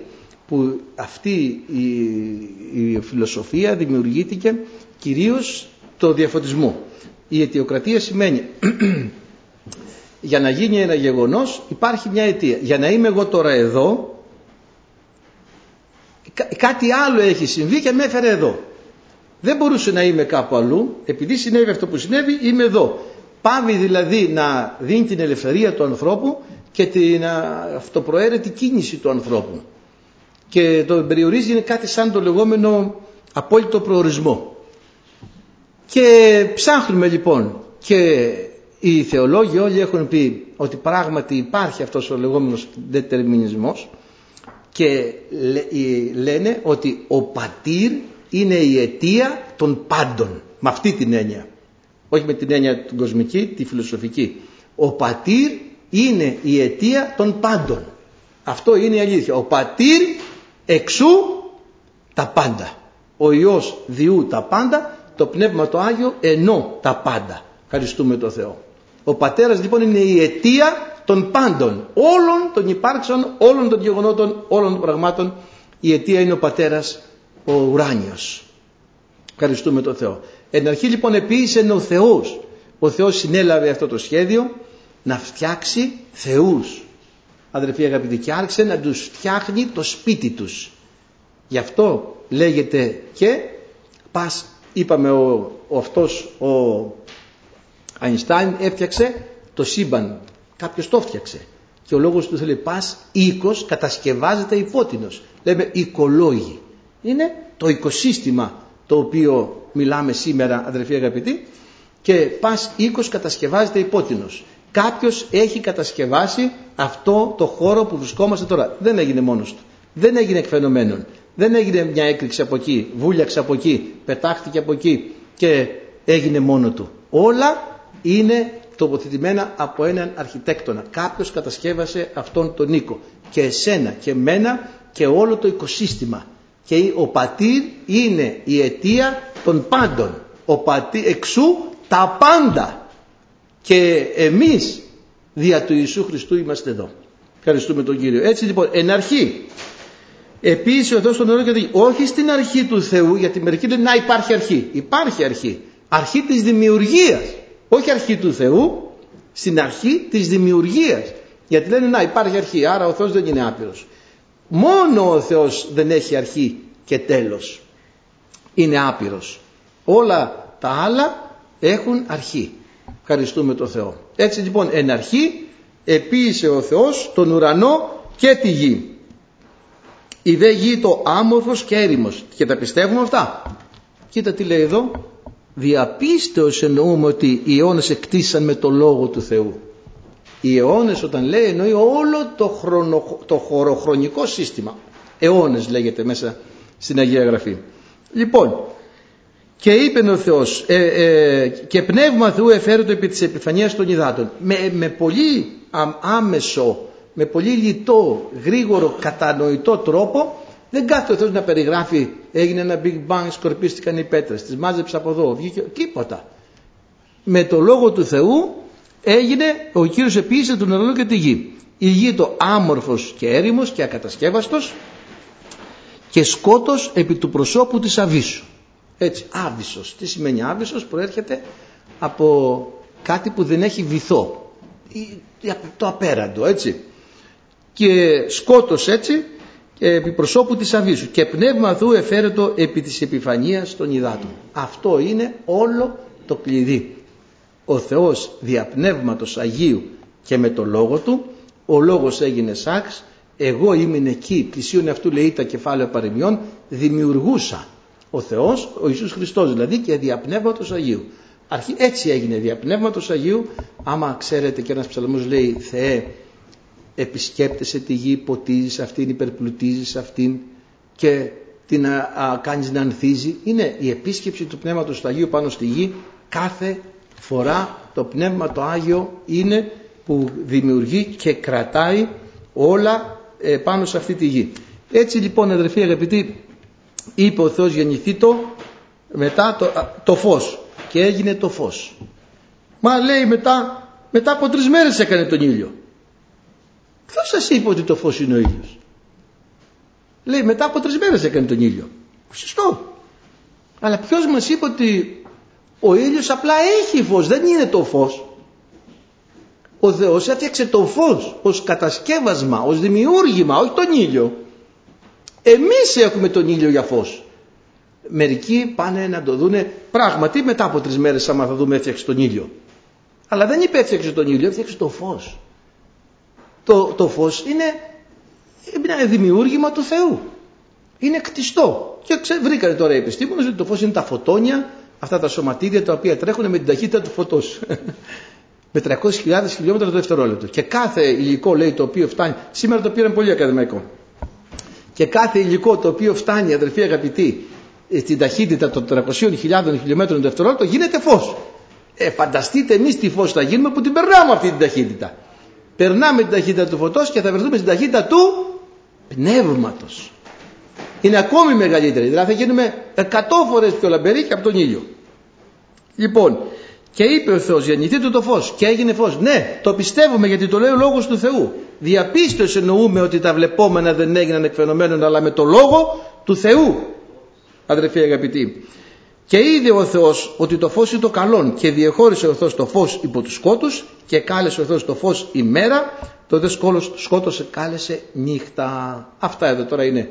που αυτή η, η φιλοσοφία δημιουργήθηκε κυρίως το διαφωτισμό. Η αιτιοκρατία σημαίνει για να γίνει ένα γεγονός υπάρχει μια αιτία. Για να είμαι εγώ τώρα εδώ κάτι άλλο έχει συμβεί και με έφερε εδώ. Δεν μπορούσε να είμαι κάπου αλλού, επειδή συνέβη αυτό που συνέβη, είμαι εδώ. Πάβει δηλαδή να δίνει την ελευθερία του ανθρώπου και την αυτοπροαίρετη κίνηση του ανθρώπου. Και το περιορίζει είναι κάτι σαν το λεγόμενο απόλυτο προορισμό. Και ψάχνουμε λοιπόν και οι θεολόγοι όλοι έχουν πει ότι πράγματι υπάρχει αυτός ο λεγόμενος δετερμινισμός και λένε ότι ο πατήρ είναι η αιτία των πάντων με αυτή την έννοια. Όχι με την έννοια την κοσμική, τη φιλοσοφική. Ο πατήρ είναι η αιτία των πάντων. Αυτό είναι η αλήθεια. Ο πατήρ εξού τα πάντα ο Υιός διού τα πάντα το Πνεύμα το Άγιο ενώ τα πάντα ευχαριστούμε το Θεό ο πατέρας λοιπόν είναι η αιτία των πάντων, όλων των υπάρξεων, όλων των γεγονότων, όλων των πραγμάτων. Η αιτία είναι ο πατέρας, ο ουράνιος. Ευχαριστούμε τον Θεό. Εν αρχή λοιπόν επίησε ο Θεός. Ο Θεός συνέλαβε αυτό το σχέδιο να φτιάξει θεούς. Αδερφοί αγαπητοί και άρχισε να τους φτιάχνει το σπίτι τους. Γι' αυτό λέγεται και πας είπαμε ο, ο αυτός ο Αϊνστάιν έφτιαξε το σύμπαν Κάποιος το φτιάξε. Και ο λόγος του θέλει πας οίκος κατασκευάζεται υπότινος. Λέμε οικολόγοι. Είναι το οικοσύστημα το οποίο μιλάμε σήμερα αδερφοί αγαπητοί και πας οίκος κατασκευάζεται υπότινος. Κάποιος έχει κατασκευάσει αυτό το χώρο που βρισκόμαστε τώρα. Δεν έγινε μόνος του. Δεν έγινε εκφαινομένων. Δεν έγινε μια έκρηξη από εκεί, βούλιαξε από εκεί, πετάχτηκε από εκεί και έγινε μόνο του. Όλα είναι τοποθετημένα από έναν αρχιτέκτονα. Κάποιος κατασκεύασε αυτόν τον οίκο. Και εσένα και μένα και όλο το οικοσύστημα. Και ο πατήρ είναι η αιτία των πάντων. Ο πατήρ εξού τα πάντα. Και εμείς δια του Ιησού Χριστού είμαστε εδώ. Ευχαριστούμε τον Κύριο. Έτσι λοιπόν, εν αρχή, επίσης ο Θεός τον όρο και όχι στην αρχή του Θεού, γιατί μερικοί λένε να υπάρχει αρχή. Υπάρχει αρχή. Αρχή της δημιουργίας όχι αρχή του Θεού, στην αρχή της δημιουργίας. Γιατί λένε να υπάρχει αρχή, άρα ο Θεός δεν είναι άπειρος. Μόνο ο Θεός δεν έχει αρχή και τέλος. Είναι άπειρος. Όλα τα άλλα έχουν αρχή. Ευχαριστούμε τον Θεό. Έτσι λοιπόν εν αρχή επίησε ο Θεός τον ουρανό και τη γη. Η δε γη το άμορφος και έρημος. Και τα πιστεύουμε αυτά; Κοίτα τι λέει εδώ διαπίστεως εννοούμε ότι οι αιώνες εκτίσαν με το Λόγο του Θεού. Οι αιώνες όταν λέει εννοεί όλο το, χρονο, το χωροχρονικό σύστημα. Αιώνες λέγεται μέσα στην Αγία Γραφή. Λοιπόν, και είπε ο Θεός ε, ε, και πνεύμα Θεού εφέρετο επί της επιφανείας των υδάτων. Με, με πολύ άμεσο, με πολύ λιτό, γρήγορο, κατανοητό τρόπο δεν κάθεται ο Θεός να περιγράφει έγινε ένα big bang, σκορπίστηκαν οι πέτρες, τις μάζεψε από εδώ, βγήκε, τίποτα. Με το λόγο του Θεού έγινε ο Κύριος επίσης του νερό και τη γη. Η γη το άμορφος και έρημος και ακατασκεύαστος και σκότος επί του προσώπου της αβίσου. Έτσι, άβυσος. Τι σημαίνει άβυσος, προέρχεται από κάτι που δεν έχει βυθό. Το απέραντο, έτσι. Και σκότος έτσι επί προσώπου της Αβίσου και πνεύμα Θεού εφέρετο επί της επιφανίας των υδάτων. Αυτό είναι όλο το κλειδί. Ο Θεός δια πνεύματος Αγίου και με το Λόγο Του, ο Λόγος έγινε σάξ, εγώ ήμουν εκεί, πλησίον αυτού λέει τα κεφάλαια παρεμιών, δημιουργούσα ο Θεός, ο Ιησούς Χριστός δηλαδή και δια πνεύματος Αγίου. Αρχή, έτσι έγινε δια πνεύματος Αγίου, άμα ξέρετε και ένας ψαλμός λέει Θεέ επισκέπτεσαι τη γη, ποτίζεις αυτήν, υπερπλουτίζεις αυτήν και την α, α, κάνεις να ανθίζει. Είναι η επίσκεψη του Πνεύματος του Αγίου πάνω στη γη κάθε φορά το Πνεύμα το Άγιο είναι που δημιουργεί και κρατάει όλα ε, πάνω σε αυτή τη γη. Έτσι λοιπόν αδερφοί αγαπητοί είπε ο Θεός γεννηθεί το μετά το, το φως και έγινε το φως. Μα λέει μετά, μετά από τρεις μέρες έκανε τον ήλιο. Ποιος σας είπε ότι το φως είναι ο ήλιος; Λέει μετά από τρεις μέρες έκανε τον ήλιο. Σωστό. Αλλά ποιος μας είπε ότι ο ήλιος απλά έχει φως, δεν είναι το φως; Ο Θεός έφτιαξε το φως ως κατασκεύασμα, ως δημιούργημα, όχι τον ήλιο. Εμείς έχουμε τον ήλιο για φως. Μερικοί πάνε να το δούνε πράγματι μετά από τρεις μέρες άμα θα δούμε έφτιαξε τον ήλιο. Αλλά δεν είπε έφτιαξε τον ήλιο, έφτιαξε το φως. Το, το φως είναι ένα δημιούργημα του Θεού. Είναι κτιστό. Και ξε, βρήκανε τώρα οι επιστήμονες ότι το φως είναι τα φωτόνια, αυτά τα σωματίδια τα οποία τρέχουν με την ταχύτητα του φωτός. με 300.000 χιλιόμετρα το δευτερόλεπτο. Και κάθε υλικό λέει το οποίο φτάνει, σήμερα το πήραν πολύ ακαδημαϊκό, και κάθε υλικό το οποίο φτάνει αδερφοί αγαπητοί στην ταχύτητα των 300.000 χιλιόμετρων το δευτερόλεπτο γίνεται φως. Ε, φανταστείτε εμείς τι φως θα γίνουμε που την περνάμε αυτή την ταχύτητα. Περνάμε την ταχύτητα του φωτός και θα βρεθούμε στην ταχύτητα του πνεύματος. Είναι ακόμη μεγαλύτερη, δηλαδή θα γίνουμε 100 φορές πιο λαμπεροί και από τον ήλιο. Λοιπόν, και είπε ο Θεός γεννηθείτε το φως και έγινε φως. Ναι, το πιστεύουμε γιατί το λέει ο λόγος του Θεού. Διαπίστωση εννοούμε ότι τα βλεπόμενα δεν έγιναν εκφαινομένων αλλά με το λόγο του Θεού. Αδερφοί αγαπητοί. Και είδε ο Θεός ότι το φως είναι το καλόν και διεχώρισε ο Θεός το φως υπό τους σκότους και κάλεσε ο Θεός το φως ημέρα, το δε σκότος κάλεσε νύχτα. Αυτά εδώ τώρα είναι.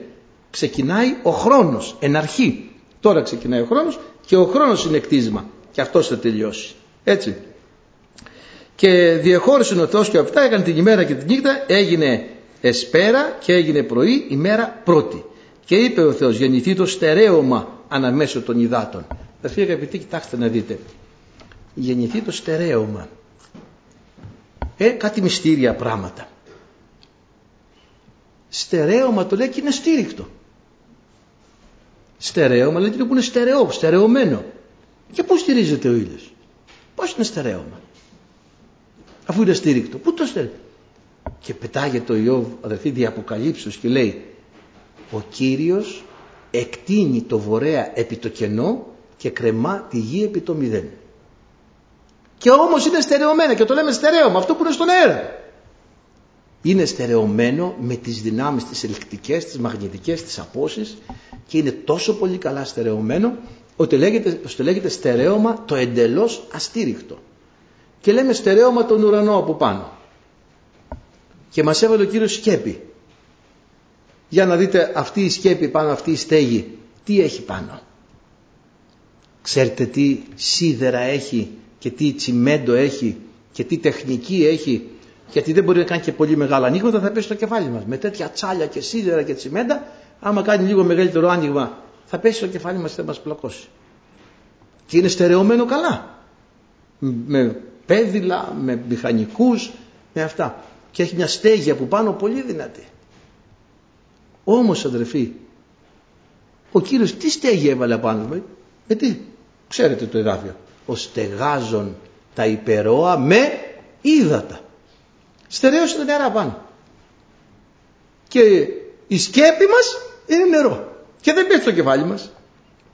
Ξεκινάει ο χρόνος, εν αρχή. Τώρα ξεκινάει ο χρόνος και ο χρόνος είναι κτίσμα και αυτός θα τελειώσει. Έτσι. Και διεχώρισε ο Θεός και αυτά έκανε την ημέρα και την νύχτα έγινε εσπέρα και έγινε πρωί ημέρα πρώτη. Και είπε ο Θεός γεννηθεί το στερέωμα αναμέσω των υδάτων. Αδερφοί αγαπητοί κοιτάξτε να δείτε. Γεννηθεί το στερέωμα. Ε, κάτι μυστήρια πράγματα. Στερέωμα το λέει και είναι στήρικτο. Στερέωμα λέει που είναι στερεό, στερεωμένο. Και πού στηρίζεται ο ήλιος; Πώς είναι στερέωμα; Αφού είναι στήρικτο. Πού το στέλνει. Και πετάγεται ο Ιώβ αδερφή διαποκαλύψεως και λέει ο Κύριος εκτείνει το βορέα επί το κενό και κρεμά τη γη επί το μηδέν. Και όμως είναι στερεωμένα και το λέμε στερέωμα αυτό που είναι στον αέρα. Είναι στερεωμένο με τις δυνάμεις τις ελεκτικές, τις μαγνητικές, τις απόσεις και είναι τόσο πολύ καλά στερεωμένο ότι λέγεται, ώστε λέγεται στερέωμα το εντελώς αστήρικτο. Και λέμε στερέωμα τον ουρανό από πάνω. Και μας έβαλε ο Κύριος σκέπη. Για να δείτε αυτή η σκέπη πάνω, αυτή η στέγη, τι έχει πάνω. Ξέρετε τι σίδερα έχει και τι τσιμέντο έχει και τι τεχνική έχει γιατί δεν μπορεί να κάνει και πολύ μεγάλα ανοίγματα θα πέσει στο κεφάλι μας. Με τέτοια τσάλια και σίδερα και τσιμέντα άμα κάνει λίγο μεγαλύτερο άνοιγμα θα πέσει στο κεφάλι μας και θα μας πλακώσει. Και είναι στερεωμένο καλά. Με πέδιλα, με μηχανικούς, με αυτά. Και έχει μια στέγη από πάνω πολύ δυνατή. Όμως αδερφοί, ο Κύριος τι στέγη έβαλε απάνω με, με τι, ξέρετε το εδάφιο, ο στεγάζων τα υπερώα με ύδατα. Στερέωσε τα νερά πάνω. Και η σκέπη μας είναι νερό. Και δεν πέφτει στο κεφάλι μας.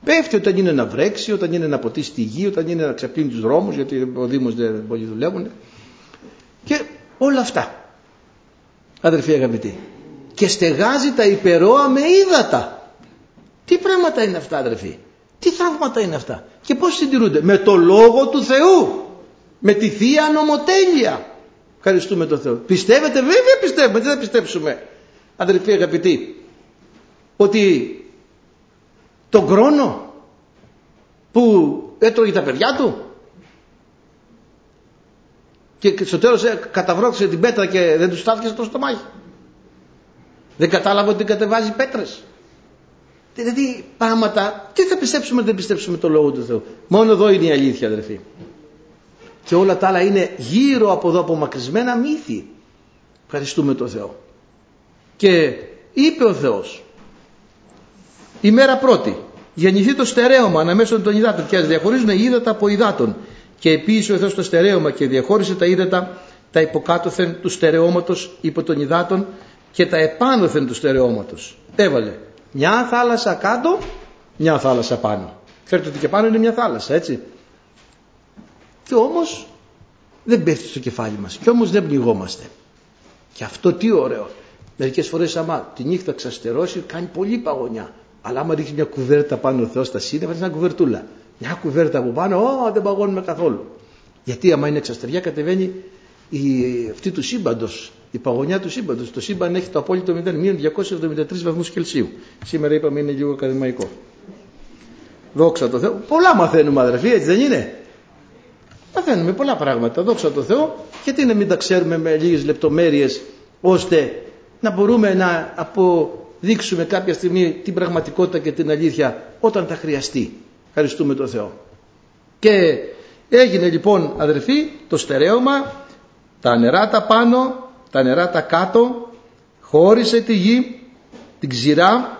Πέφτει όταν είναι να βρέξει, όταν είναι να ποτίσει τη γη, όταν είναι να ξεπλύνει τους δρόμους, γιατί ο Δήμος δεν πολύ δουλεύουν. Και όλα αυτά. Αδερφοί αγαπητοί. Και στεγάζει τα υπερώα με ύδατα. Τι πράγματα είναι αυτά αδερφοί; Τι θαύματα είναι αυτά; Και πώς συντηρούνται; Με το Λόγο του Θεού. Με τη Θεία Νομοτέλεια. Ευχαριστούμε τον Θεό. Πιστεύετε, βέβαια πιστεύουμε. Τι θα πιστέψουμε. Αδερφοί αγαπητοί. Ότι τον χρόνο που έτρωγε τα παιδιά του και στο τέλος ε, καταβρώξε την πέτρα και δεν τους στάθηκε στο στομάχι. Δεν κατάλαβε ότι κατεβάζει πέτρες. Δηλαδή πράγματα, τι θα πιστέψουμε δεν πιστέψουμε το Λόγο του Θεού. Μόνο εδώ είναι η αλήθεια αδερφοί. Και όλα τα άλλα είναι γύρω από εδώ απομακρυσμένα μύθη. Ευχαριστούμε τον Θεό. Και είπε ο Θεός η μέρα πρώτη γεννηθεί το στερέωμα αναμέσω των υδάτων και ας διαχωρίζουν ύδατα από υδάτων και επίσης ο Θεός το στερέωμα και διαχώρισε τα ύδατα τα υποκάτωθεν του στερεώματος υπό των υδάτων και τα επάνωθεν του στερεώματος. Έβαλε μια θάλασσα κάτω, μια θάλασσα πάνω. Ξέρετε ότι και πάνω είναι μια θάλασσα έτσι. Και όμως δεν πέφτει στο κεφάλι μας και όμως δεν πνιγόμαστε. Και αυτό τι ωραίο. Μερικές φορές άμα τη νύχτα ξαστερώσει κάνει πολύ παγωνιά. Αλλά άμα ρίξει μια κουβέρτα πάνω ο Θεός στα σύννεφα είναι σαν κουβερτούλα. Μια κουβέρτα από πάνω, ω, δεν παγώνουμε καθόλου. Γιατί άμα είναι εξαστεριά κατεβαίνει η, αυτή του σύμπαντος, η παγωνιά του σύμπαντος. Το σύμπαν έχει το απόλυτο 0, μείον 273 βαθμούς Κελσίου. Σήμερα είπαμε είναι λίγο ακαδημαϊκό. Δόξα τω Θεώ. Πολλά μαθαίνουμε αδερφοί, έτσι δεν είναι; Μαθαίνουμε πολλά πράγματα. Δόξα τω Θεώ. Γιατί να μην τα ξέρουμε με λίγες λεπτομέρειες ώστε να μπορούμε να αποδείξουμε κάποια στιγμή την πραγματικότητα και την αλήθεια όταν θα χρειαστεί. Ευχαριστούμε τον Θεό. Και έγινε λοιπόν αδερφοί το στερέωμα, τα νερά τα πάνω, τα νερά τα κάτω, χώρισε τη γη, την ξηρά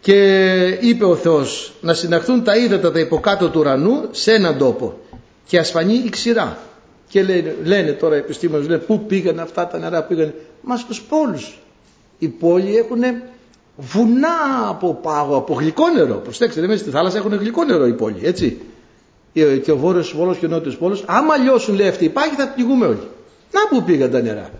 και είπε ο Θεός να συναχθούν τα ύδατα τα υποκάτω του ουρανού σε έναν τόπο και ασφανεί η ξηρά. Και λένε, λένε τώρα οι επιστήμονες, λένε, πού πήγαν αυτά τα νερά, πήγαν, μας στους πόλους. Οι πόλοι έχουν βουνά από πάγο, από γλυκό νερό. Προσέξτε, μέσα στη θάλασσα έχουν γλυκό νερό οι πόλοι, έτσι. Και ο βόρειος πόλος και ο νότιος πόλος, άμα λιώσουν λέει αυτοί οι πάγοι θα πνιγούμε όλοι. Να που πήγαν τα νερά.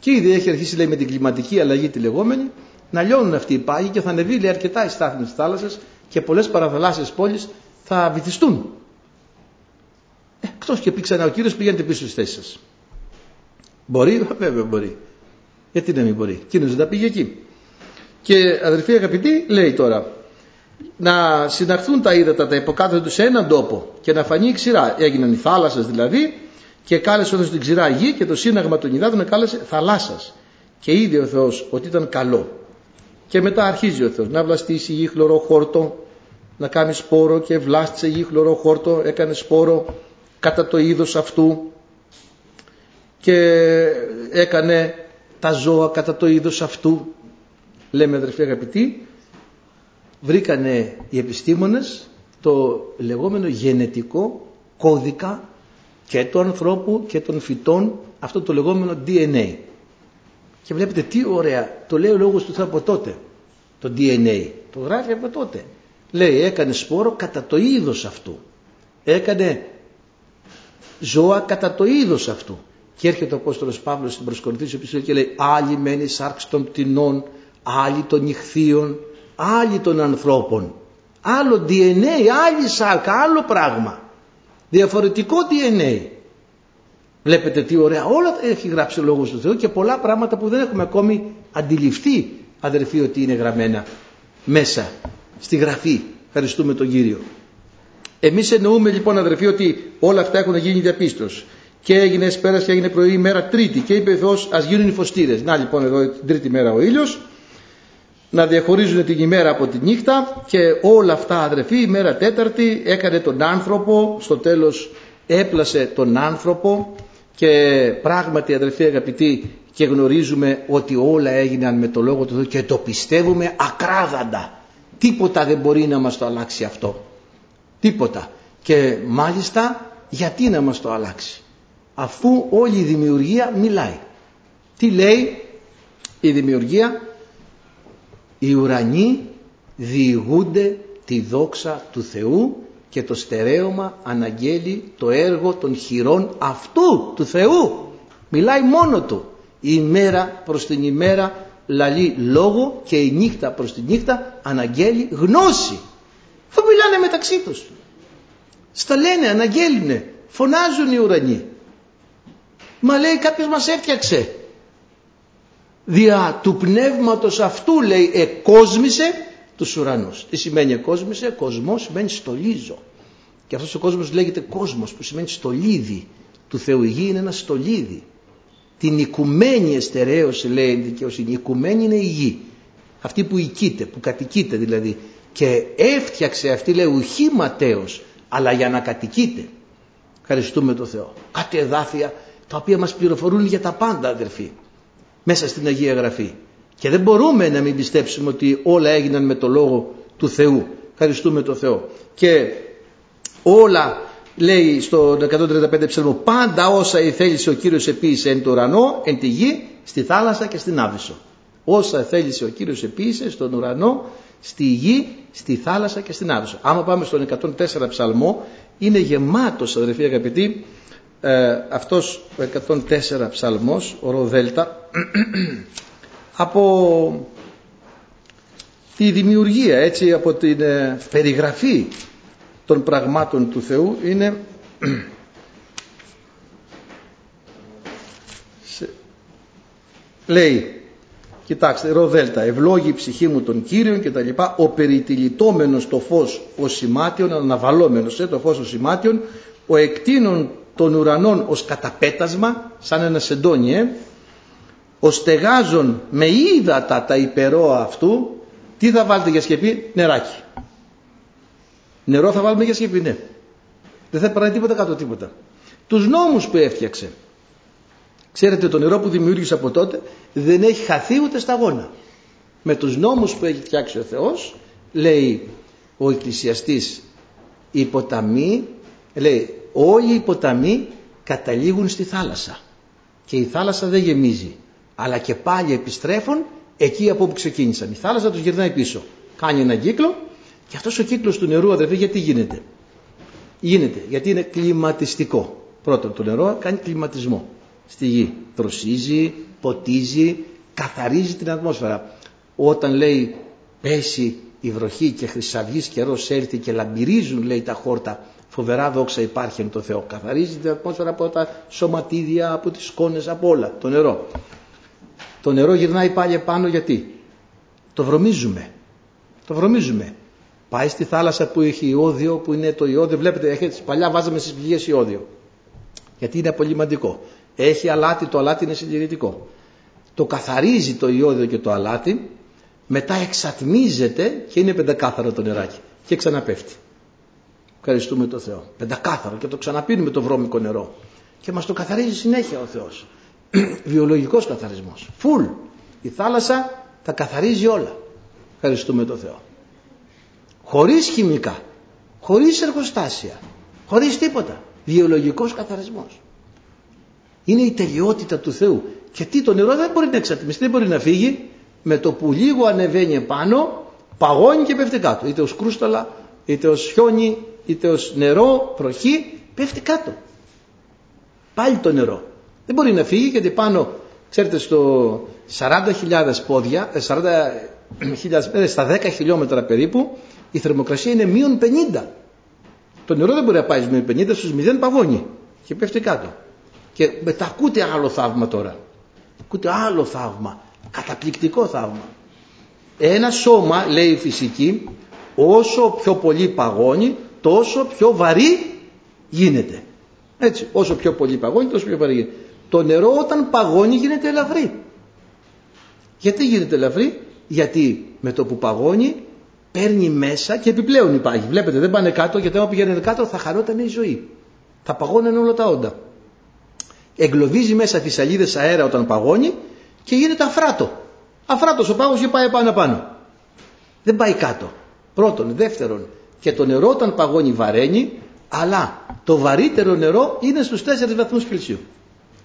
Και ήδη έχει αρχίσει λέει με την κλιματική αλλαγή τη λεγόμενη να λιώνουν αυτοί οι πάγοι και θα ανεβεί λέει αρκετά η στάθμη της θάλασσας και πολλές παραθαλάσσιες πόλεις θα βυθιστούν. Ε, Εκτός και πει ξανά ο κύριος πηγαίνετε πίσω στις θέσεις σας. Μπορεί, βέβαια μπορεί. Γιατί να μην μπορεί; Εκείνος δεν τα πήγε εκεί. Και αδερφοί αγαπητοί λέει τώρα να συναχθούν τα ύδατα τα υποκάτω τους σε έναν τόπο και να φανεί η ξηρά. Έγιναν οι θάλασσες δηλαδή και κάλεσε όντω την ξηρά γη και το σύναγμα των υδάτων κάλεσε θαλάσσας. Και είδε ο Θεός ότι ήταν καλό. Και μετά αρχίζει ο Θεός να βλαστήσει η γη χλωρό χόρτο, να κάνεις σπόρο και βλάστησε η γη χλωρό χόρτο, έκανες σπόρο κατά το είδος αυτού και έκανε τα ζώα κατά το είδος αυτού λέμε αδερφοί αγαπητοί βρήκανε οι επιστήμονες το λεγόμενο γενετικό κώδικα και του ανθρώπου και των φυτών αυτό το λεγόμενο DNA και βλέπετε τι ωραία το λέει ο λόγος του Θεού από τότε το DNA το γράφει από τότε. Λέει έκανε σπόρο κατά το είδος αυτού έκανε ζώα κατά το είδος αυτού και έρχεται ο Απόστολος Παύλος στην προσκορυθήση επιστολή και λέει άλλοι μένει σάρξ των πτηνών, άλλοι των νυχθείων, άλλοι των ανθρώπων. Άλλο DNA, άλλη σάρκα, άλλο πράγμα. Διαφορετικό DNA. Βλέπετε τι ωραία. Όλα έχει γράψει ο Λόγος του Θεού και πολλά πράγματα που δεν έχουμε ακόμη αντιληφθεί αδερφοί ότι είναι γραμμένα μέσα στη γραφή. Ευχαριστούμε τον Κύριο. Εμείς εννοούμε λοιπόν αδερφοί ότι όλα αυτά έχουν γίνει διαπίστωση και έγινε πέρασε και έγινε πρωί μέρα τρίτη. Και είπε Θεός ας γίνουν οι φωστήρες. Να λοιπόν εδώ την τρίτη μέρα ο ήλιος. Να διαχωρίζουν την ημέρα από τη νύχτα. Και όλα αυτά αδερφοί η μέρα τέταρτη έκανε τον άνθρωπο. Στο τέλος έπλασε τον άνθρωπο. Και πράγματι αδερφοί αγαπητοί και γνωρίζουμε ότι όλα έγιναν με το Λόγο του Θεού. Και το πιστεύουμε ακράδαντα. Τίποτα δεν μπορεί να μας το αλλάξει αυτό. Τίποτα. Και μάλιστα γιατί να μας το αλλάξει; Αφού όλη η δημιουργία μιλάει. Τι λέει η δημιουργία; Οι ουρανοί διηγούνται τη δόξα του Θεού και το στερέωμα αναγγέλει το έργο των χειρών αυτού του Θεού. Μιλάει μόνο του. Η ημέρα προς την ημέρα λαλεί λόγο και η νύχτα προς την νύχτα αναγγέλει γνώση. Αφού μιλάνε μεταξύ τους. Στα λένε, αναγγέλνουν, φωνάζουν οι ουρανοί. Μα λέει κάποιος μας έφτιαξε. Δια του πνεύματος αυτού λέει εκόσμησε τους ουρανούς. Τι σημαίνει εκόσμησε, κοσμός σημαίνει στολίζω. Και αυτός ο κόσμος λέγεται κόσμος που σημαίνει στολίδι. Του Θεού η γη είναι ένα στολίδι. Την οικουμένη εστερέωση λέει η δικαιοσύνη. Η οικουμένη είναι η γη. Αυτή που οικείται, που κατοικείται δηλαδή. Και έφτιαξε αυτή λέει ουχή ματέως, αλλά για να κατοικείται. Ευχαριστούμε τον Θεό. Κάτι εδάφια τα οποία μας πληροφορούν για τα πάντα αδερφοί μέσα στην Αγία Γραφή. Και δεν μπορούμε να μην πιστέψουμε ότι όλα έγιναν με το λόγο του Θεού. Ευχαριστούμε το Θεό. Και όλα λέει στο 135 ψαλμό πάντα όσα θέλησε ο Κύριος επίησε εν το ουρανό, εν τη γη, στη θάλασσα και στην άβυσσο όσα θέλησε ο Κύριος επίησε στον ουρανό, στη γη, στη θάλασσα και στην άβυσσο άμα πάμε στον 104 ψαλμό είναι γεμάτος αδερφοί αγαπητοί ε, αυτός ο 104 ψαλμός, ο Ροδέλτα, από τη δημιουργία, έτσι, από την ε, περιγραφή των πραγμάτων του Θεού είναι λέει κοιτάξτε ροδέλτα ευλόγη η ψυχή μου των Κύριων και τα λοιπά ο περιτυλιτόμενος το φως ο σημάτιον αναβαλόμενος ε, το φως ο σημάτιον ο εκτείνων των ουρανών ως καταπέτασμα σαν ένα σεντόνι ε, ο στεγάζων με ύδατα τα υπερόα αυτού τι θα βάλετε για σκεπή; Νεράκι. Νερό θα βάλουμε για σκεπή ναι. Δεν θα περνάει τίποτα κάτω τίποτα. Τους νόμους που έφτιαξε. Ξέρετε το νερό που δημιούργησε από τότε δεν έχει χαθεί ούτε σταγόνα. Με τους νόμους που έχει φτιάξει ο Θεός λέει ο εκκλησιαστής οι ποταμοί λέει όλοι οι ποταμοί καταλήγουν στη θάλασσα. Και η θάλασσα δεν γεμίζει αλλά και πάλι επιστρέφουν εκεί από όπου ξεκίνησαν. Η θάλασσα τους γυρνάει πίσω. Κάνει έναν κύκλο και αυτός ο κύκλος του νερού αδερφοί γιατί γίνεται; Γίνεται γιατί είναι κλιματιστικό. Πρώτον το νερό κάνει κλιματισμό. Στη γη δροσίζει, ποτίζει καθαρίζει την ατμόσφαιρα. Όταν λέει πέσει η βροχή και χρυσαυγής καιρός έρθει και λαμπυρίζουν λέει τα χόρτα Φοβερά δόξα υπάρχει εν το Θεό. Καθαρίζει την ατμόσφαιρα από τα σωματίδια, από τις σκόνες, από όλα. Το νερό. Το νερό γυρνάει πάλι επάνω γιατί; Το βρωμίζουμε. Το βρωμίζουμε. Πάει στη θάλασσα που έχει ιόδιο, που είναι το ιόδιο. Βλέπετε, έχετε, παλιά βάζαμε στις πηγές ιόδιο. Γιατί είναι απολυμαντικό. Έχει αλάτι, το αλάτι είναι συντηρητικό. Το καθαρίζει το ιόδιο και το αλάτι, μετά εξατμίζεται και είναι πεντακάθαρο το νεράκι και ξαναπέφτει. Ευχαριστούμε τον Θεό. Πεντακάθαρο και το ξαναπίνουμε το βρώμικο νερό. Και μας το καθαρίζει συνέχεια ο Θεός. Βιολογικός καθαρισμός. Φουλ. Η θάλασσα τα καθαρίζει όλα. Ευχαριστούμε τον Θεό. Χωρίς χημικά. Χωρίς εργοστάσια. Χωρίς τίποτα. Βιολογικός καθαρισμός. Είναι η τελειότητα του Θεού. Και τι το νερό δεν μπορεί να εξατμιστεί, δεν μπορεί να φύγει. Με το που λίγο ανεβαίνει επάνω, παγώνει και πέφτει κάτω. Είτε ως κρούσταλα, είτε ως χιόνι, είτε ως νερό, βροχή, πέφτει κάτω. Πάλι το νερό. Δεν μπορεί να φύγει γιατί πάνω, ξέρετε, στο 40.000 πόδια, 40.000 ε, στα 10 χιλιόμετρα περίπου, η θερμοκρασία είναι μείον 50. Το νερό δεν μπορεί να πάει στους μείον 50, στους 0 παγώνει και πέφτει κάτω. Και μετά ακούτε άλλο θαύμα τώρα. Ακούτε άλλο θαύμα. Καταπληκτικό θαύμα. Ένα σώμα, λέει η φυσική, όσο πιο πολύ παγώνει, τόσο πιο βαρύ γίνεται. Έτσι, όσο πιο πολύ παγώνει, τόσο πιο βαρύ γίνεται. Το νερό όταν παγώνει γίνεται ελαφρύ. Γιατί γίνεται ελαφρύ, γιατί με το που παγώνει παίρνει μέσα και επιπλέον υπάρχει. Βλέπετε, δεν πάνε κάτω, γιατί όταν πηγαίνουν κάτω θα χαρόταν η ζωή. Θα παγώνουν όλα τα όντα. Εγκλωβίζει μέσα φυσαλίδες αέρα όταν παγώνει και γίνεται αφράτο. Αφράτος ο πάγος και πάει πάνω πάνω. Δεν πάει κάτω. Πρώτον. Δεύτερον, και το νερό όταν παγώνει βαραίνει, αλλά το βαρύτερο νερό είναι στους 4 βαθμούς Κελσίου.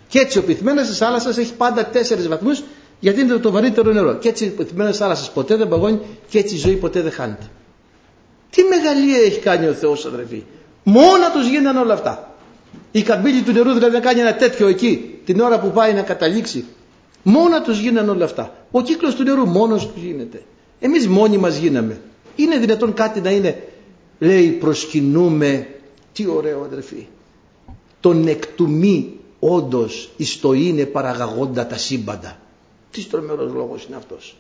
Και έτσι ο πυθμένος της θάλασσας έχει πάντα 4 βαθμούς γιατί είναι το βαρύτερο νερό. Και έτσι ο πυθμένος της θάλασσας ποτέ δεν παγώνει και έτσι η ζωή ποτέ δεν χάνεται. Τι μεγαλεία έχει κάνει ο Θεός αδερφοί. Μόνα τους γίνανε όλα αυτά. Η καμπύλη του νερού δηλαδή να κάνει ένα τέτοιο εκεί την ώρα που πάει να καταλήξει. Μόνα τους γίνανε όλα αυτά. Ο κύκλος του νερού μόνος του γίνεται. Εμείς μόνοι μας γίναμε. Είναι δυνατόν κάτι να είναι λέει προσκυνούμε τι ωραίο αδερφοί. Τον εκτουμεί όντως εις το είναι παραγαγόντα τα σύμπαντα τι τρομερός λόγος είναι αυτός.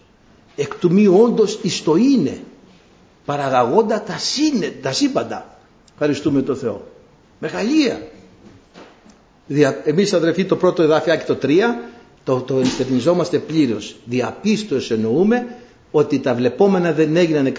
Εκτουμεί όντως εις το είναι παραγαγόντα τα, σύνε, τα σύμπαντα ευχαριστούμε τον Θεό. Μεγαλεία Δια, εμείς αδερφοί το πρώτο εδάφιάκι το τρία το, το ενστερνιζόμαστε πλήρως. Διαπίστως εννοούμε ότι τα βλεπόμενα δεν έγιναν εκ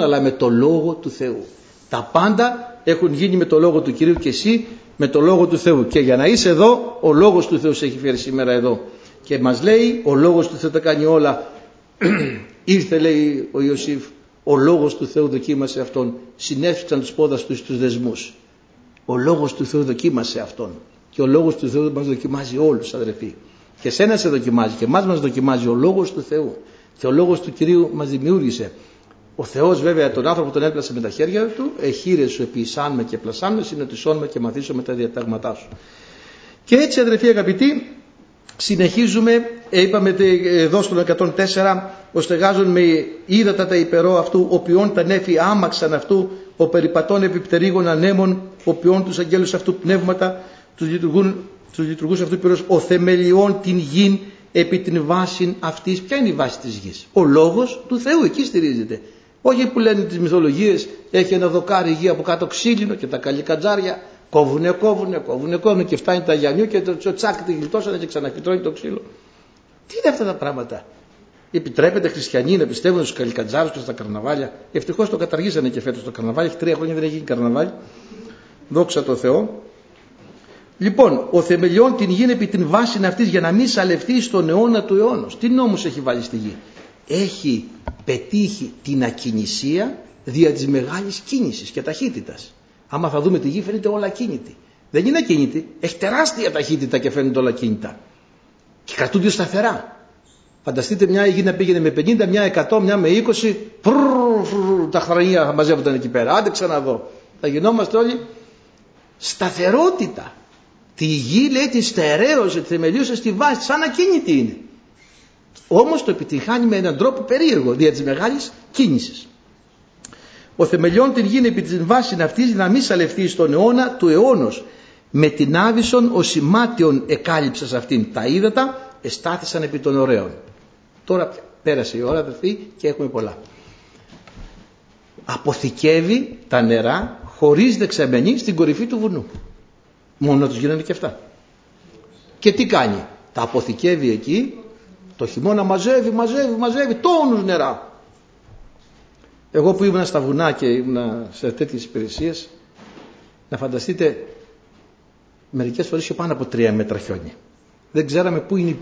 αλλά με το Λόγο του Θεού. Τα πάντα έχουν γίνει με το Λόγο του Κυρίου και εσύ με το Λόγο του Θεού. Και για να είσαι εδώ, ο Λόγος του Θεού σε έχει φέρει σήμερα εδώ. Και μας λέει, ο Λόγος του Θεού τα κάνει όλα. Ήρθε λέει ο Ιωσήφ, ο Λόγος του Θεού δοκίμασε Αυτόν. Συνέφηξαν τους πόδας τους στους δεσμούς. Ο Λόγος του Θεού δοκίμασε Αυτόν. Και ο Λόγος του Θεού μας δοκιμάζει όλους αδερφοί. Και σένα σε δοκιμάζει και εμάς μας δοκιμάζει ο Λόγος του Θεού. Και ο Λόγος του Κυρίου μας δημιούργησε. Ο Θεός βέβαια τον άνθρωπο τον έπλασε με τα χέρια του, εχείρε σου επιησάν με και πλασάν με, συνοτισόν με και μαθήσω με τα διατάγματά σου. Και έτσι αδερφοί αγαπητοί, συνεχίζουμε, ε, είπαμε εδώ στο 104, ο στεγάζων με ύδατα τα υπερό αυτού, ο ποιόν τα νέφη άμαξαν αυτού, ο περιπατών επιπτερίγων ανέμων, ο ποιόν τους αγγέλους αυτού πνεύματα, τους λειτουργούν τους λειτουργούς αυτού πυρός, ο θεμελιών την γην επί την βάση αυτής. Ποια είναι η βάση της γης; Ο λόγος του Θεού εκεί στηρίζεται. Όχι που λένε τις μυθολογίες έχει ένα δοκάρι γη από κάτω ξύλινο και τα καλικατζάρια κόβουνε, κόβουνε, κόβουνε, κόβουνε και φτάνει τα γιανιού και το τσάκ τη γλιτώσανε και ξαναφυτρώνει το ξύλο. Τι είναι αυτά τα πράγματα; Επιτρέπεται χριστιανοί να πιστεύουν στους καλικατζάρους και στα καρναβάλια; Ευτυχώς το καταργήσανε και φέτος το καρναβάλι. Έχει τρία χρόνια δεν έχει γίνει καρναβάλι. Δόξα τω Θεώ. Λοιπόν, ο θεμελιών την γίνει επί την βάση αυτής για να μην σαλευτεί στον αιώνα του αιώνα. Τι νόμου έχει βάλει στη γη; Έχει πετύχει την ακινησία δια της μεγάλης κίνησης και ταχύτητας. Άμα θα δούμε τη γη φαίνεται όλα κίνητη. Δεν είναι ακίνητη, έχει τεράστια ταχύτητα και φαίνεται όλα κίνητα. Και κρατούνται σταθερά. Φανταστείτε μια γη να πήγαινε με 50, μια 100, μια με 20, πρρρr, τα χρόνια θα μαζεύονταν εκεί πέρα. Άντε ξαναδώ. Θα γινόμαστε όλοι σταθερότητα. Τη γη λέει τη στερέωσε, τη θεμελίωσε στη βάση, σαν ακίνητη είναι. Όμως το επιτυχάνει με έναν τρόπο περίεργο, δια της μεγάλης κίνησης. Ο θεμελιών την γίνει επί της βάσης αυτής να μην σαλευτεί στον αιώνα του αιώνος. Με την άβυσον ο σημάτιον εκάλυψα σε αυτήν τα ύδατα εστάθησαν επί των ωραίων. Τώρα πέρασε η ώρα αδερφοί και έχουμε πολλά. Αποθηκεύει τα νερά χωρίς δεξαμενή στην κορυφή του βουνού. Μόνο τους γίνανε και αυτά. Και τι κάνει; Τα αποθηκεύει εκεί το χειμώνα μαζεύει, μαζεύει, μαζεύει τόνους νερά. Εγώ που ήμουν στα βουνά και ήμουν σε τέτοιες υπηρεσίες, να φανταστείτε μερικές φορές είχε πάνω από τρία μέτρα χιόνι. Δεν ξέραμε πού είναι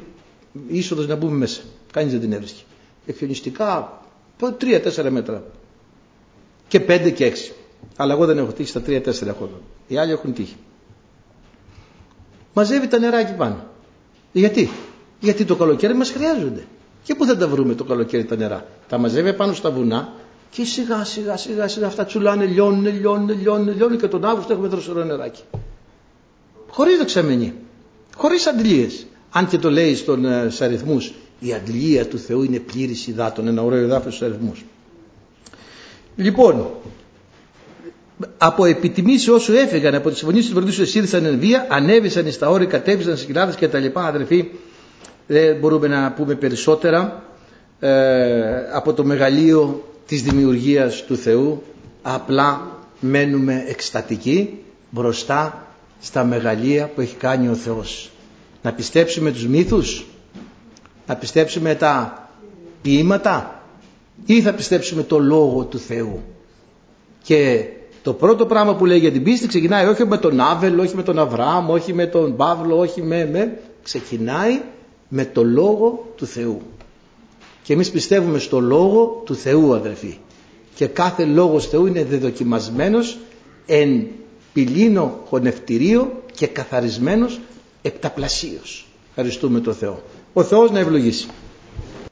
η είσοδος να μπούμε μέσα. Κανείς δεν την έβρισκε. Εκχιονιστικά τρία-τέσσερα μέτρα. Και πέντε και έξι. Αλλά εγώ δεν έχω τύχει στα τρία-τέσσερα έχω. Οι άλλοι έχουν τύχει. Μαζεύει τα νερά εκεί πάνω. Γιατί; Γιατί το καλοκαίρι μας χρειάζονται. Και πού θα τα βρούμε το καλοκαίρι τα νερά; Τα μαζεύει πάνω στα βουνά και σιγά σιγά σιγά σιγά αυτά τσουλάνε, λιώνουν, λιώνουν, λιώνουν, λιώνουν και τον Αύγουστο έχουμε δροσερό νεράκι. Χωρίς δεξαμενή. Χωρίς αντιλίες. Αν και το λέει στον, ε, αριθμούς, η αντιλία του Θεού είναι πλήρης υδάτων, ένα ωραίο εδάφιο στους αριθμούς. Λοιπόν, από επιτιμήσεις όσου έφυγαν από τις συμφωνίες τους Βορραδίου εσύρθαν εν βία, ανέβησαν στα όρη, κατέβησαν στις κοιλάδε και τα λοιπά, αδερφοί, δεν μπορούμε να πούμε περισσότερα ε, από το μεγαλείο της δημιουργίας του Θεού. Απλά μένουμε εκστατικοί μπροστά στα μεγαλεία που έχει κάνει ο Θεός. Να πιστέψουμε τους μύθους να πιστέψουμε τα ποίηματα ή θα πιστέψουμε το Λόγο του Θεού. Και το πρώτο πράγμα που λέει για την πίστη ξεκινάει όχι με τον Άβελ, όχι με τον Αβραάμ, όχι με τον Παύλο, όχι με, με ξεκινάει με το Λόγο του Θεού. Και εμείς πιστεύουμε στο Λόγο του Θεού αδερφοί. Και κάθε Λόγος Θεού είναι δεδοκιμασμένος εν πυλίνο χωνευτηρίο και καθαρισμένος επταπλασίως. Ευχαριστούμε τον Θεό. Ο Θεός να ευλογήσει.